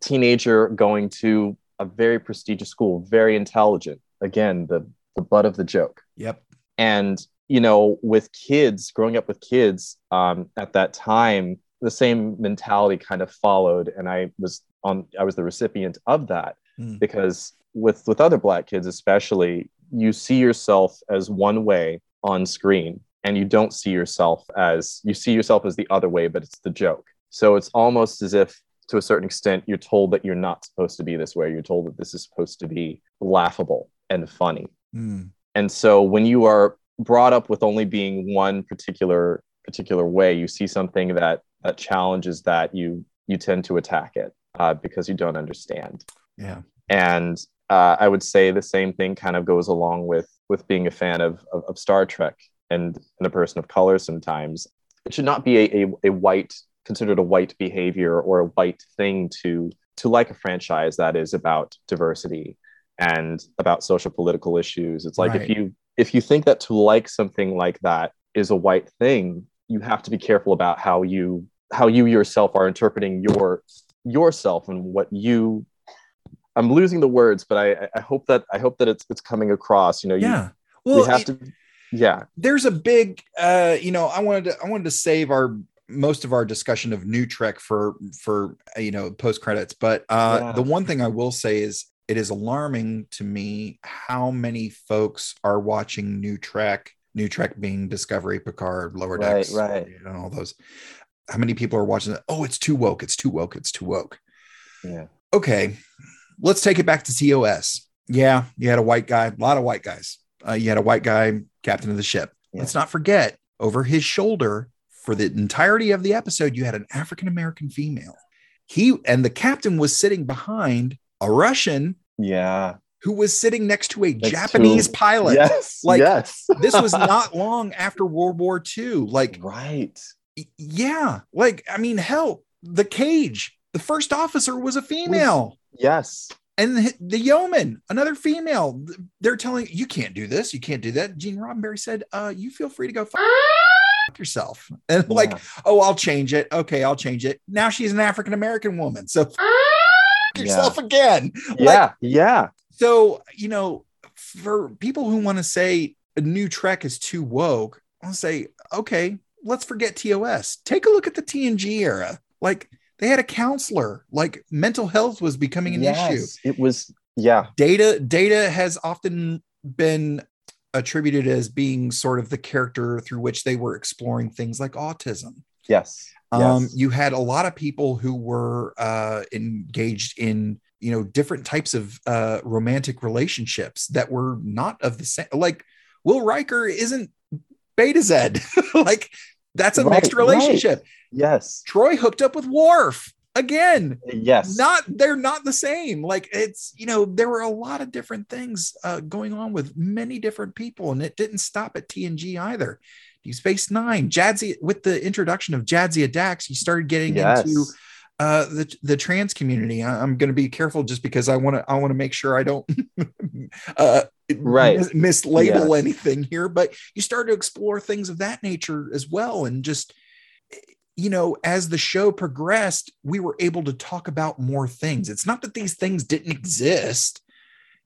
teenager going to a very prestigious school, very intelligent. Again, the the butt of the joke. yep And you know, with kids, growing up with kids um, at that time, the same mentality kind of followed, and I was on. I was the recipient of that Mm. because with with other black kids, especially, you see yourself as one way on screen, and you don't see yourself as you see yourself as the other way, but it's the joke. So it's almost as if, to a certain extent, you're told that you're not supposed to be this way. You're told that this is supposed to be laughable and funny. Mm. And so when you are brought up with only being one particular particular way, you see something that that challenges that you you tend to attack it uh, because you don't understand. yeah And uh, I would say the same thing kind of goes along with with being a fan of of, of Star Trek and, and a person of color. Sometimes it should not be a, a, a white considered a white behavior or a white thing to to like a franchise that is about diversity and about social political issues. It's like if you if you think that to like something like that is a white thing, you have to be careful about how you how you yourself are interpreting your yourself and what you I'm losing the words, but I, I- hope that I hope that it's it's coming across. You know, you, yeah we have it- to yeah, there's a big uh you know i wanted to i wanted to save our most of our discussion of new trek for for uh, you know post credits but uh Yeah. the one thing i will say is it is alarming to me how many folks are watching new trek new trek being discovery picard lower Right, decks right. you know, all those how many people are watching that? oh it's too woke it's too woke it's too woke yeah. okay let's take it back to tos yeah you had a white guy a lot of white guys uh, you had a white guy captain of the ship Yeah. let's not forget over his shoulder for the entirety of the episode you had an african american female he and the captain was sitting behind a russian Yeah. who was sitting next to a Next to- japanese pilot Yes. Like, yes. this was not long after world war ii like right. yeah like i mean hell the cage the first officer was a female Yes. and the, the yeoman, another female, they're telling you can't do this, you can't do that. Gene Roddenberry said, uh, you feel free to go fuck yourself. And Yeah. like, oh, I'll change it. Okay, I'll change it. Now she's an African American woman. So fuck Yeah. yourself again. Like, Yeah, yeah, so, you know, for people who want to say a new Trek is too woke, I'll say, okay, let's forget TOS. Take a look at the TNG era. Like they had a counselor, like mental health was becoming an issue. It was, yeah, Data, data has often been attributed as being sort of the character through which they were exploring things like autism. yes, Um, yes. you had a lot of people who were uh, engaged in, you know, different types of uh, romantic relationships that were not of the same. Like Will Riker isn't Betazed. like that's a Right, mixed relationship. yes, Troi hooked up with Worf again. yes, Not they're not the same. Like it's you know there were a lot of different things uh, going on with many different people, and it didn't stop at TNG either. Deep Space Nine, Jadzia with the introduction of Jadzia Dax, you started getting yes. into uh the the trans community I, i'm going to be careful just because i want to i want to make sure i don't uh Right. mis- mislabel Yes. anything here but you start to explore things of that nature as well and just you know as the show progressed we were able to talk about more things it's not that these things didn't exist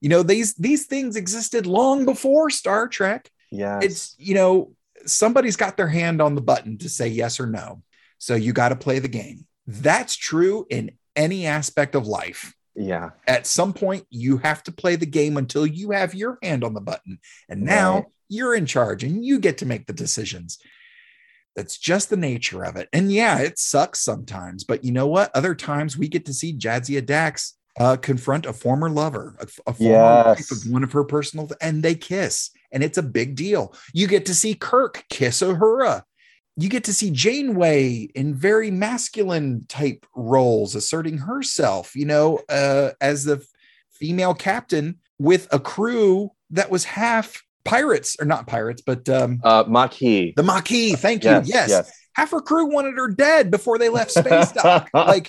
you know these these things existed long before star trek Yeah. it's you know somebody's got their hand on the button to say yes or no. So you got to play the game. That's true in any aspect of life. Yeah, at some point you have to play the game until you have your hand on the button. And now Right. you're in charge and you get to make the decisions. That's just the nature of it. And yeah it sucks sometimes but you know what? Other times we get to see jadzia dax uh, confront a former lover a, a former wife of one of her personal and they kiss and it's a big deal you get to see kirk kiss uhura you get to see Janeway in very masculine type roles, asserting herself, you know, uh, as the female captain with a crew that was half pirates, or not pirates, but um, uh, Maquis. the Maquis. Thank you. yes, Yes. yes. Half her crew wanted her dead before they left space dock. like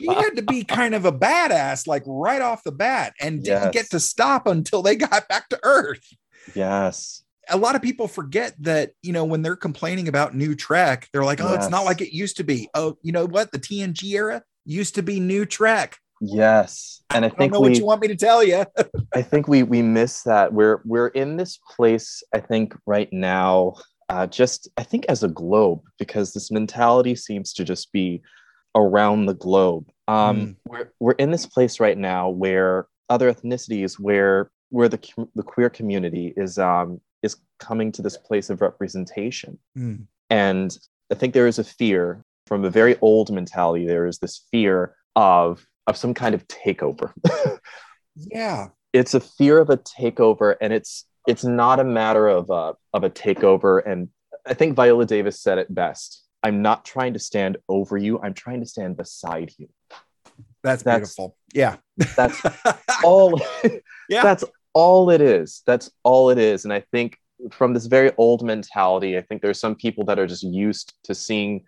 she had to be kind of a badass, like right off the bat, and didn't Yes. get to stop until they got back to Earth yes, a lot of people forget that you know when they're complaining about new trek they're like oh it's not like it used to be oh you know what the tng era used to be new trek yes, and I i don't think know we, what you want me to tell you I think we we miss that. We're we're in this place. I think right now, uh, just I think as a globe, because this mentality seems to just be around the globe. Um, Mm. We're we're in this place right now where other ethnicities, where where the the queer community is um is coming to this place of representation, Mm. and I think there is a fear from a very old mentality. There is this fear of of some kind of takeover. yeah it's a fear of a takeover and it's it's not a matter of a of a takeover and i think viola davis said it best i'm not trying to stand over you i'm trying to stand beside you that's, That's- beautiful yeah that's all Yeah. that's all it is. That's all it is. And i think from this very old mentality i think there's some people that are just used to seeing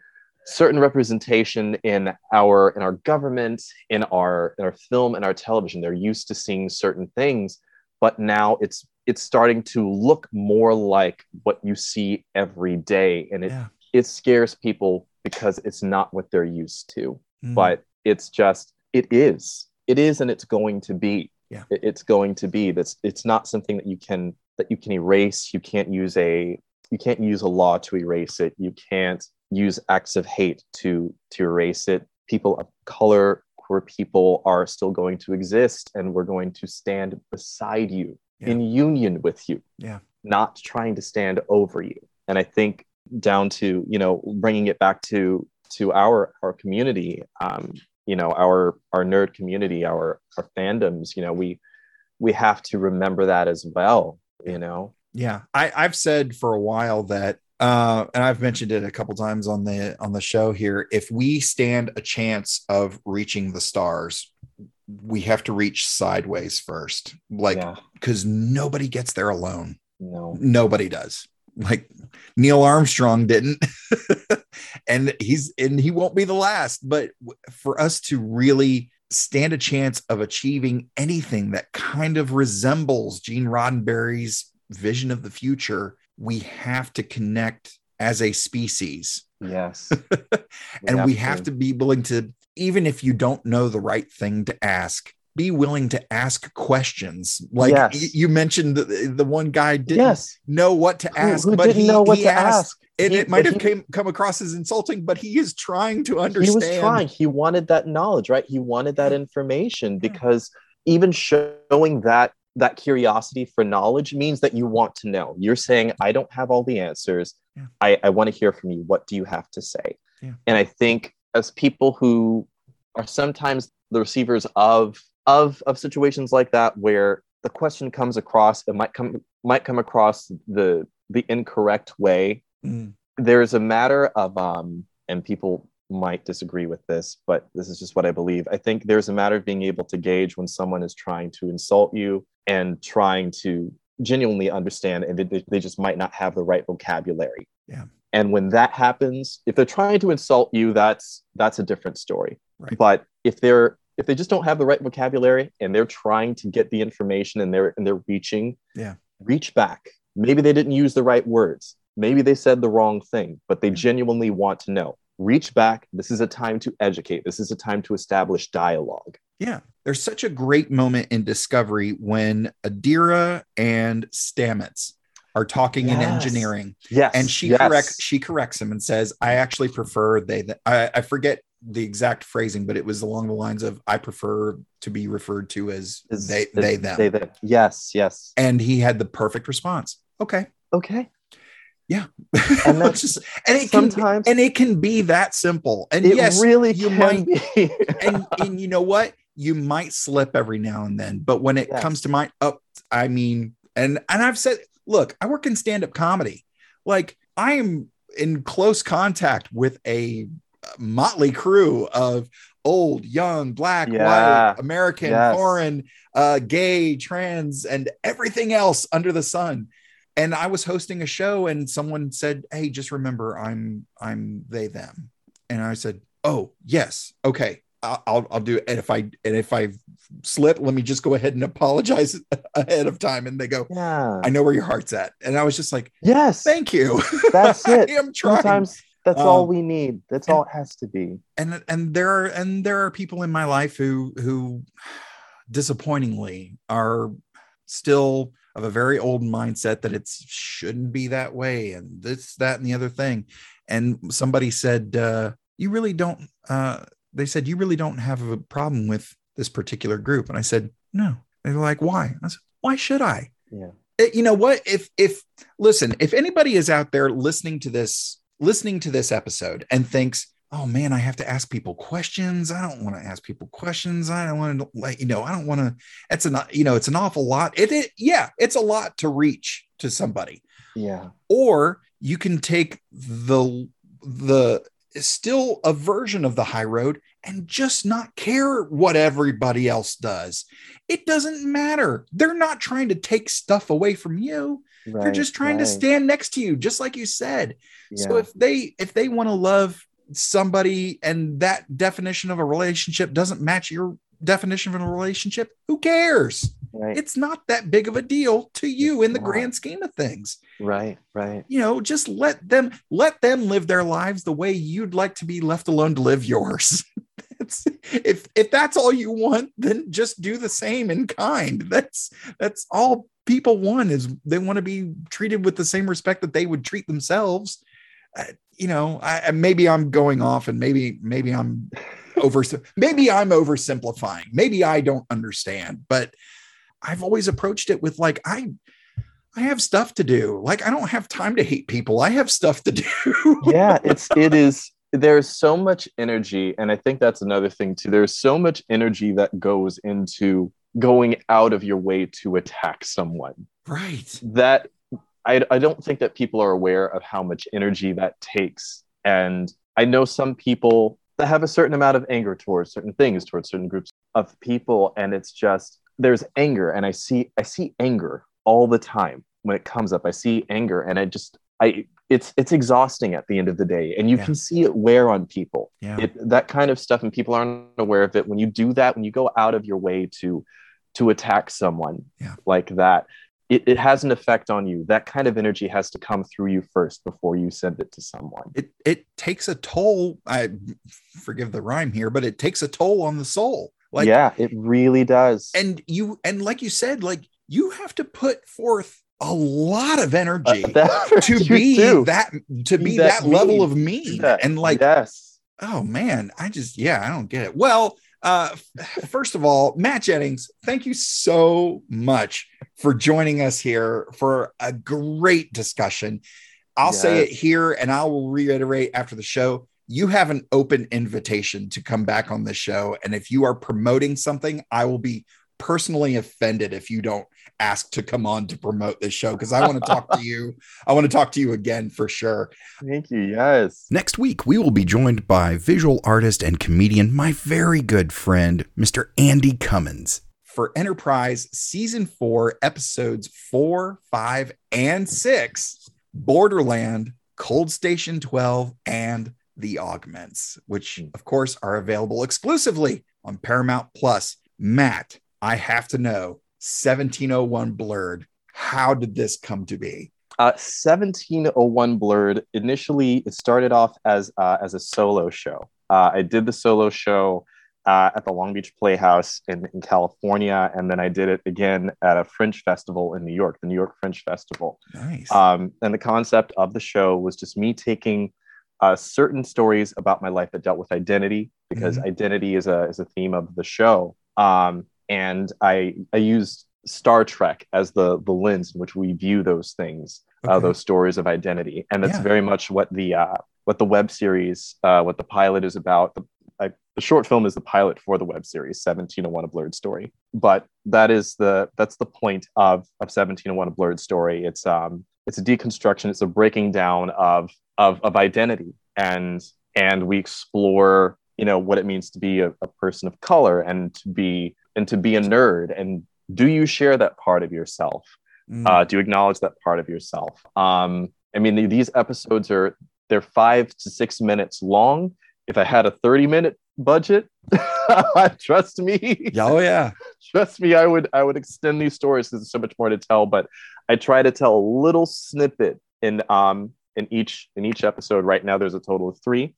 certain representation in our in our government in our in our film and our television. They're used to seeing certain things but now it's it's starting to look more like what you see every day. And it yeah. it scares people because it's not what they're used to. Mm. but it's just it is. It is and it's going to be Yeah. It's going to be that's it's not something that you can that you can erase you can't use a you can't use a law to erase it you can't use acts of hate to to erase it people of color queer people are still going to exist and we're going to stand beside you Yeah. in union with you Yeah. not trying to stand over you and i think down to you know bringing it back to to our our community um you know our our nerd community our our fandoms you know we we have to remember that as well you know? Yeah. I i've said for a while that uh and i've mentioned it a couple times on the on the show here if we stand a chance of reaching the stars we have to reach sideways first. Like yeah. because nobody gets there alone. No. Nobody does like neil armstrong didn't and he's and he won't be the last but for us to really stand a chance of achieving anything that kind of resembles Gene Roddenberry's vision of the future, we have to connect as a species. Yes. and we have to be willing to, even if you don't know the right thing to ask, be willing to ask questions. Like Yes. y- you mentioned, the, the one guy didn't Yes. know what to ask, who but didn't he, know what he to asked, ask. and He- it might have he- came, come across as insulting, but he is trying to understand. he was trying he wanted that knowledge right he wanted that information because even showing that that curiosity for knowledge means that you want to know you're saying i don't have all the answers Yeah. i, I want to hear from you what do you have to say Yeah. and i think as people who are sometimes the receivers of of of situations like that where the question comes across it might come might come across the the incorrect way. Mm, there's a matter of um and people might disagree with this but this is just what i believe. I think there's a matter of being able to gauge when someone is trying to insult you and trying to genuinely understand and they, they just might not have the right vocabulary. Yeah. and when that happens if they're trying to insult you that's that's a different story. Right. but if they're if they just don't have the right vocabulary and they're trying to get the information and they're and they're reaching Yeah. reach back. Maybe they didn't use the right words. Maybe they said the wrong thing but they genuinely want to know. Reach back. This is a time to educate. This is a time to establish dialogue. Yeah. There's such a great moment in Discovery when Adira and Stamets are talking in engineering. Yes. And she yes. corrects she corrects him and says, I actually prefer they th- I, I forget the exact phrasing, but it was along the lines of I prefer to be referred to as Is- they they them. they them yes yes and he had the perfect response. Okay. okay Yeah. And that's- just and it can sometimes and it can be that simple. And it yes, really you can might be and and you know what you might slip every now and then but when it Yes. comes to my up i mean and and i've said look i work in stand-up comedy like i am in close contact with a motley crew of old young black Yeah. white american Yes. foreign uh gay trans and everything else under the sun and i was hosting a show and someone said hey just remember i'm i'm they them and i said oh yes okay I'll, I'll, I'll do it. And if I, and if I slip, let me just go ahead and apologize ahead of time. And they go, yeah I know where your heart's at. And I was just like, yes thank you. That's it. I am trying. sometimes that's Um, all we need that's and- all it has to be and, and there are, and there are people in my life who, who disappointingly are still of a very old mindset that it shouldn't be that way. And this, that, and the other thing. And somebody said, uh, you really don't, uh, they said, you really don't have a problem with this particular group. And I said, no. They were like, why? I said, why should I? yeah It- you know what? If, if, listen, if anybody is out there listening to this, listening to this episode and thinks, oh man, I have to ask people questions. I don't want to ask people questions. I don't want to like, you know, I don't want to, it's an, you know, it's an awful lot. It, it, yeah, it's a lot to reach to somebody yeah or you can take the the still a version of the high road and just not care what everybody else does it doesn't matter they're not trying to take stuff away from you they're just trying to stand next to you just like you said. So if they if they want to love somebody and that definition of a relationship doesn't match your definition of a relationship who cares? Right. It's not that big of a deal to you in the not. grand scheme of things. Right right. You know just let them let them live their lives the way you'd like to be left alone to live yours. It's, if if that's all you want then just do the same in kind. That's that's all people want is they want to be treated with the same respect that they would treat themselves uh, you know I, maybe i'm going off and maybe maybe i'm over maybe i'm oversimplifying maybe i don't understand but i've always approached it with like i I have stuff to do. Like I don't have time to hate people. I have stuff to do. yeah it's it is there's so much energy and i think that's another thing too there's so much energy that goes into going out of your way to attack someone right. that I, I don't think that people are aware of how much energy that takes and i know some people that have a certain amount of anger towards certain things towards certain groups of people and it's just there's anger and i see i see anger all the time when it comes up i see anger and i just i it's it's exhausting at the end of the day and you Yeah. can see it wear on people Yeah. it, that kind of stuff and people aren't aware of it when you do that when you go out of your way to to attack someone Yeah. like that it, it has an effect on you that kind of energy has to come through you first before you send it to someone it it takes a toll. I forgive the rhyme here, but it takes a toll on the soul. Like yeah it really does and you and like you said, like you have to put forth a lot of energy Uh, to be do. that to Be be, that that, level of mean. Yeah. And like, yes oh man, I just yeah, I don't get it. Well, uh first of all, Matt Jennings, thank you so much for joining us here for a great discussion. I'll say it here and I will reiterate after the show. You have an open invitation to come back on this show. And if you are promoting something, I will be personally offended if you don't ask to come on to promote this show because I want to talk to you. I want to talk to you again for sure. thank you yes Next week, we will be joined by visual artist and comedian, my very good friend, Mr. Andy Cummins. For Enterprise Season 4, Episodes 4, 5, and 6, Borderland, Cold Station 12, and The Augments, which, of course, are available exclusively on Paramount Plus. Matt, I have to know 1701 Blurred, how did this come to be? Uh, 1701 Blurred. Initially, it started off as uh, as a solo show. Uh, I did the solo show uh, at the Long Beach Playhouse in, in California, and then I did it again at a Fringe festival in New York, the New York Fringe Festival. Nice. Um, and the concept of the show was just me taking uh, certain stories about my life that dealt with identity, because identity is a is a theme of the show. Um, and I I used Star Trek as the the lens in which we view those things, uh, those stories of identity, and that's Yeah. very much what the uh, what the web series, uh, what the pilot is about. The, I, the short film is the pilot for the web series 1701 a blurred story. But that is the that's the point of of 1701 a blurred story. It's um it's a deconstruction it's a breaking down of of of identity. And and we explore you know what it means to be a, a person of color and to be and to be a nerd and do you share that part of yourself? Mm. uh, do you acknowledge that part of yourself? Um i mean the- these episodes are they're five to six minutes long. If i had a 30 minute budget trust me. Oh, yeah. trust me i would i would extend these stories because there's so much more to tell but i try to tell a little snippet in um in each in each episode. Right now there's a total of three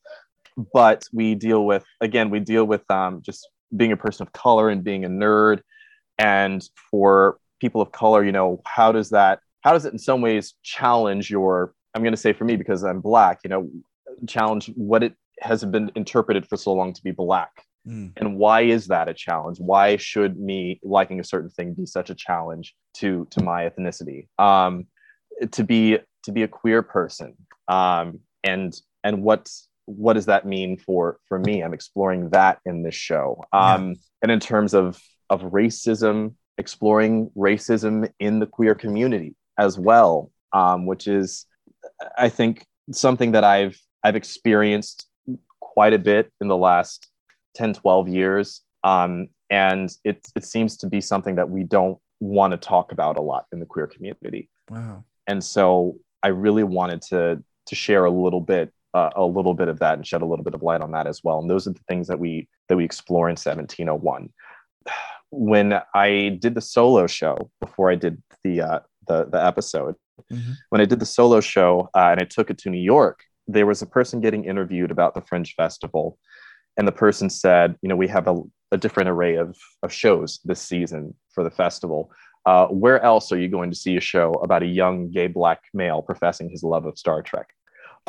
but we deal with again we deal with um just being a person of color and being a nerd. And for people of color you know how does that how does it in some ways challenge your i'm going to say for me because i'm black you know challenge what it has been interpreted for so long to be black? Mm. and why is that a challenge? Why should me liking a certain thing be such a challenge to to my ethnicity? Um to be to be a queer person um and and what what does that mean for for me? I'm exploring that in this show. Um and in terms of of racism exploring racism in the queer community as well um which is i think something that i've i've experienced quite a bit in the last 10 12 years. Um, and it, it seems to be something that we don't want to talk about a lot in the queer community. Wow. and so i really wanted to to share a little bit uh, a little bit of that and shed a little bit of light on that as well. And those are the things that we that we explore in 1701 when i did the solo show before i did the uh, the, the episode Mhm. when i did the solo show uh, and i took it to new york there was a person getting interviewed about the fringe festival. And the person said you know we have a, a different array of, of shows this season for the festival. Uh, where else are you going to see a show about a young gay black male professing his love of star trek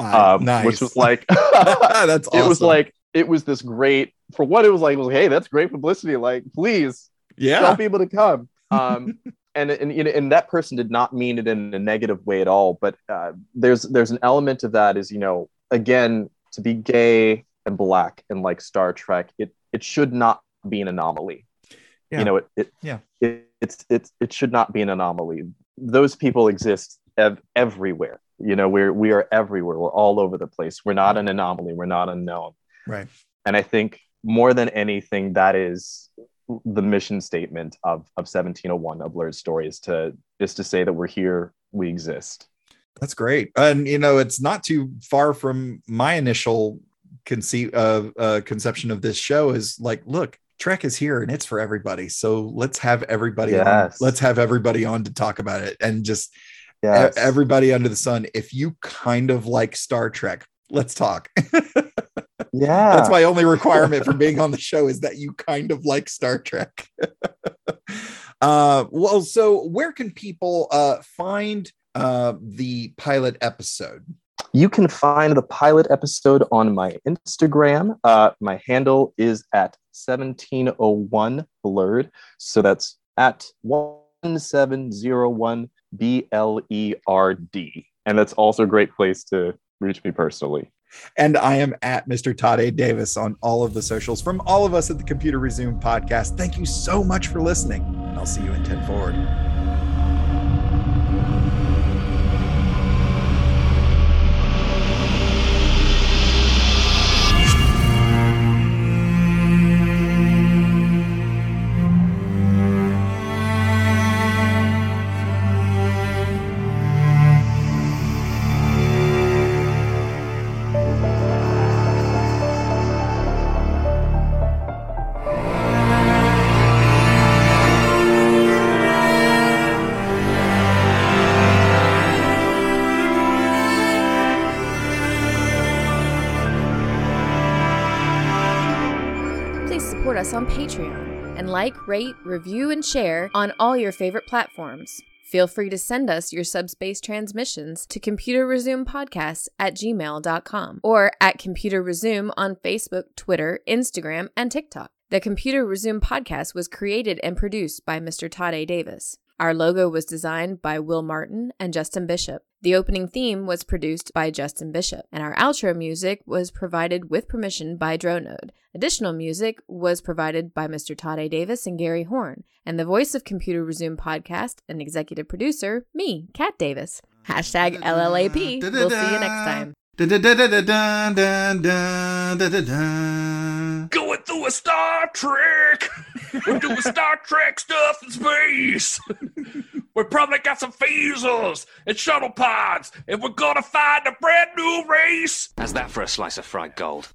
Um, nice. which was like That's it was like it was this great for what it was like it was like hey that's great publicity like please yeah. tell people to come um and and you know and that person did not mean it in a negative way at all but uh, there's there's an element of that is you know again to be gay and black and like star trek it it should not be an anomaly Yeah. you know it, it Yeah. it, it's it's it should not be an anomaly those people exist ev- everywhere you know we're we are everywhere we're all over the place we're not an anomaly we're not unknown Right. and I think more than anything, that is the mission statement of, of 1701 of Blurred Story is to is to say that we're here, we exist. That's great. And you know, it's not too far from my initial conceive of uh, conception of this show is like, look, Trek is here and it's for everybody. So let's have everybody on. Yes. Let's have everybody on to talk about it and just Yes. everybody under the sun. If you kind of like Star Trek, let's talk. yeah. That's my only requirement for being on the show is that you kind of like Star Trek. uh, well, so where can people uh, find uh, the pilot episode? You can find the pilot episode on my Instagram. Uh, my handle is at 1701 blurred. So that's at 1701 B L E R D. And that's also a great place to reach me personally. And I am at Mr. Todd A. Davis on all of the socials from all of us at the Computer Resume podcast. Thank you so much for listening. I'll see you in 10 forward. Like, rate, review, and share on all your favorite platforms. Feel free to send us your subspace transmissions to Computer Resume Podcast at gmail.com or at Computer Resume on Facebook, Twitter, Instagram, and TikTok. The Computer Resume Podcast was created and produced by Mr. Todd A. Davis. Our logo was designed by Will Martin and Justin Bishop. The opening theme was produced by Justin Bishop, and our outro music was provided with permission by Dronode. Additional music was provided by Mr. Todd A. Davis and Gary Horn, and the voice of Computer Resume podcast and executive producer, me, Kat Davis. Hashtag LLAP. We'll see you next time. Through a Star Trek. We're doing Star Trek stuff in space. we probably got some phasers and shuttle pods, and we're gonna find a brand new race. How's that for a slice of fried gold?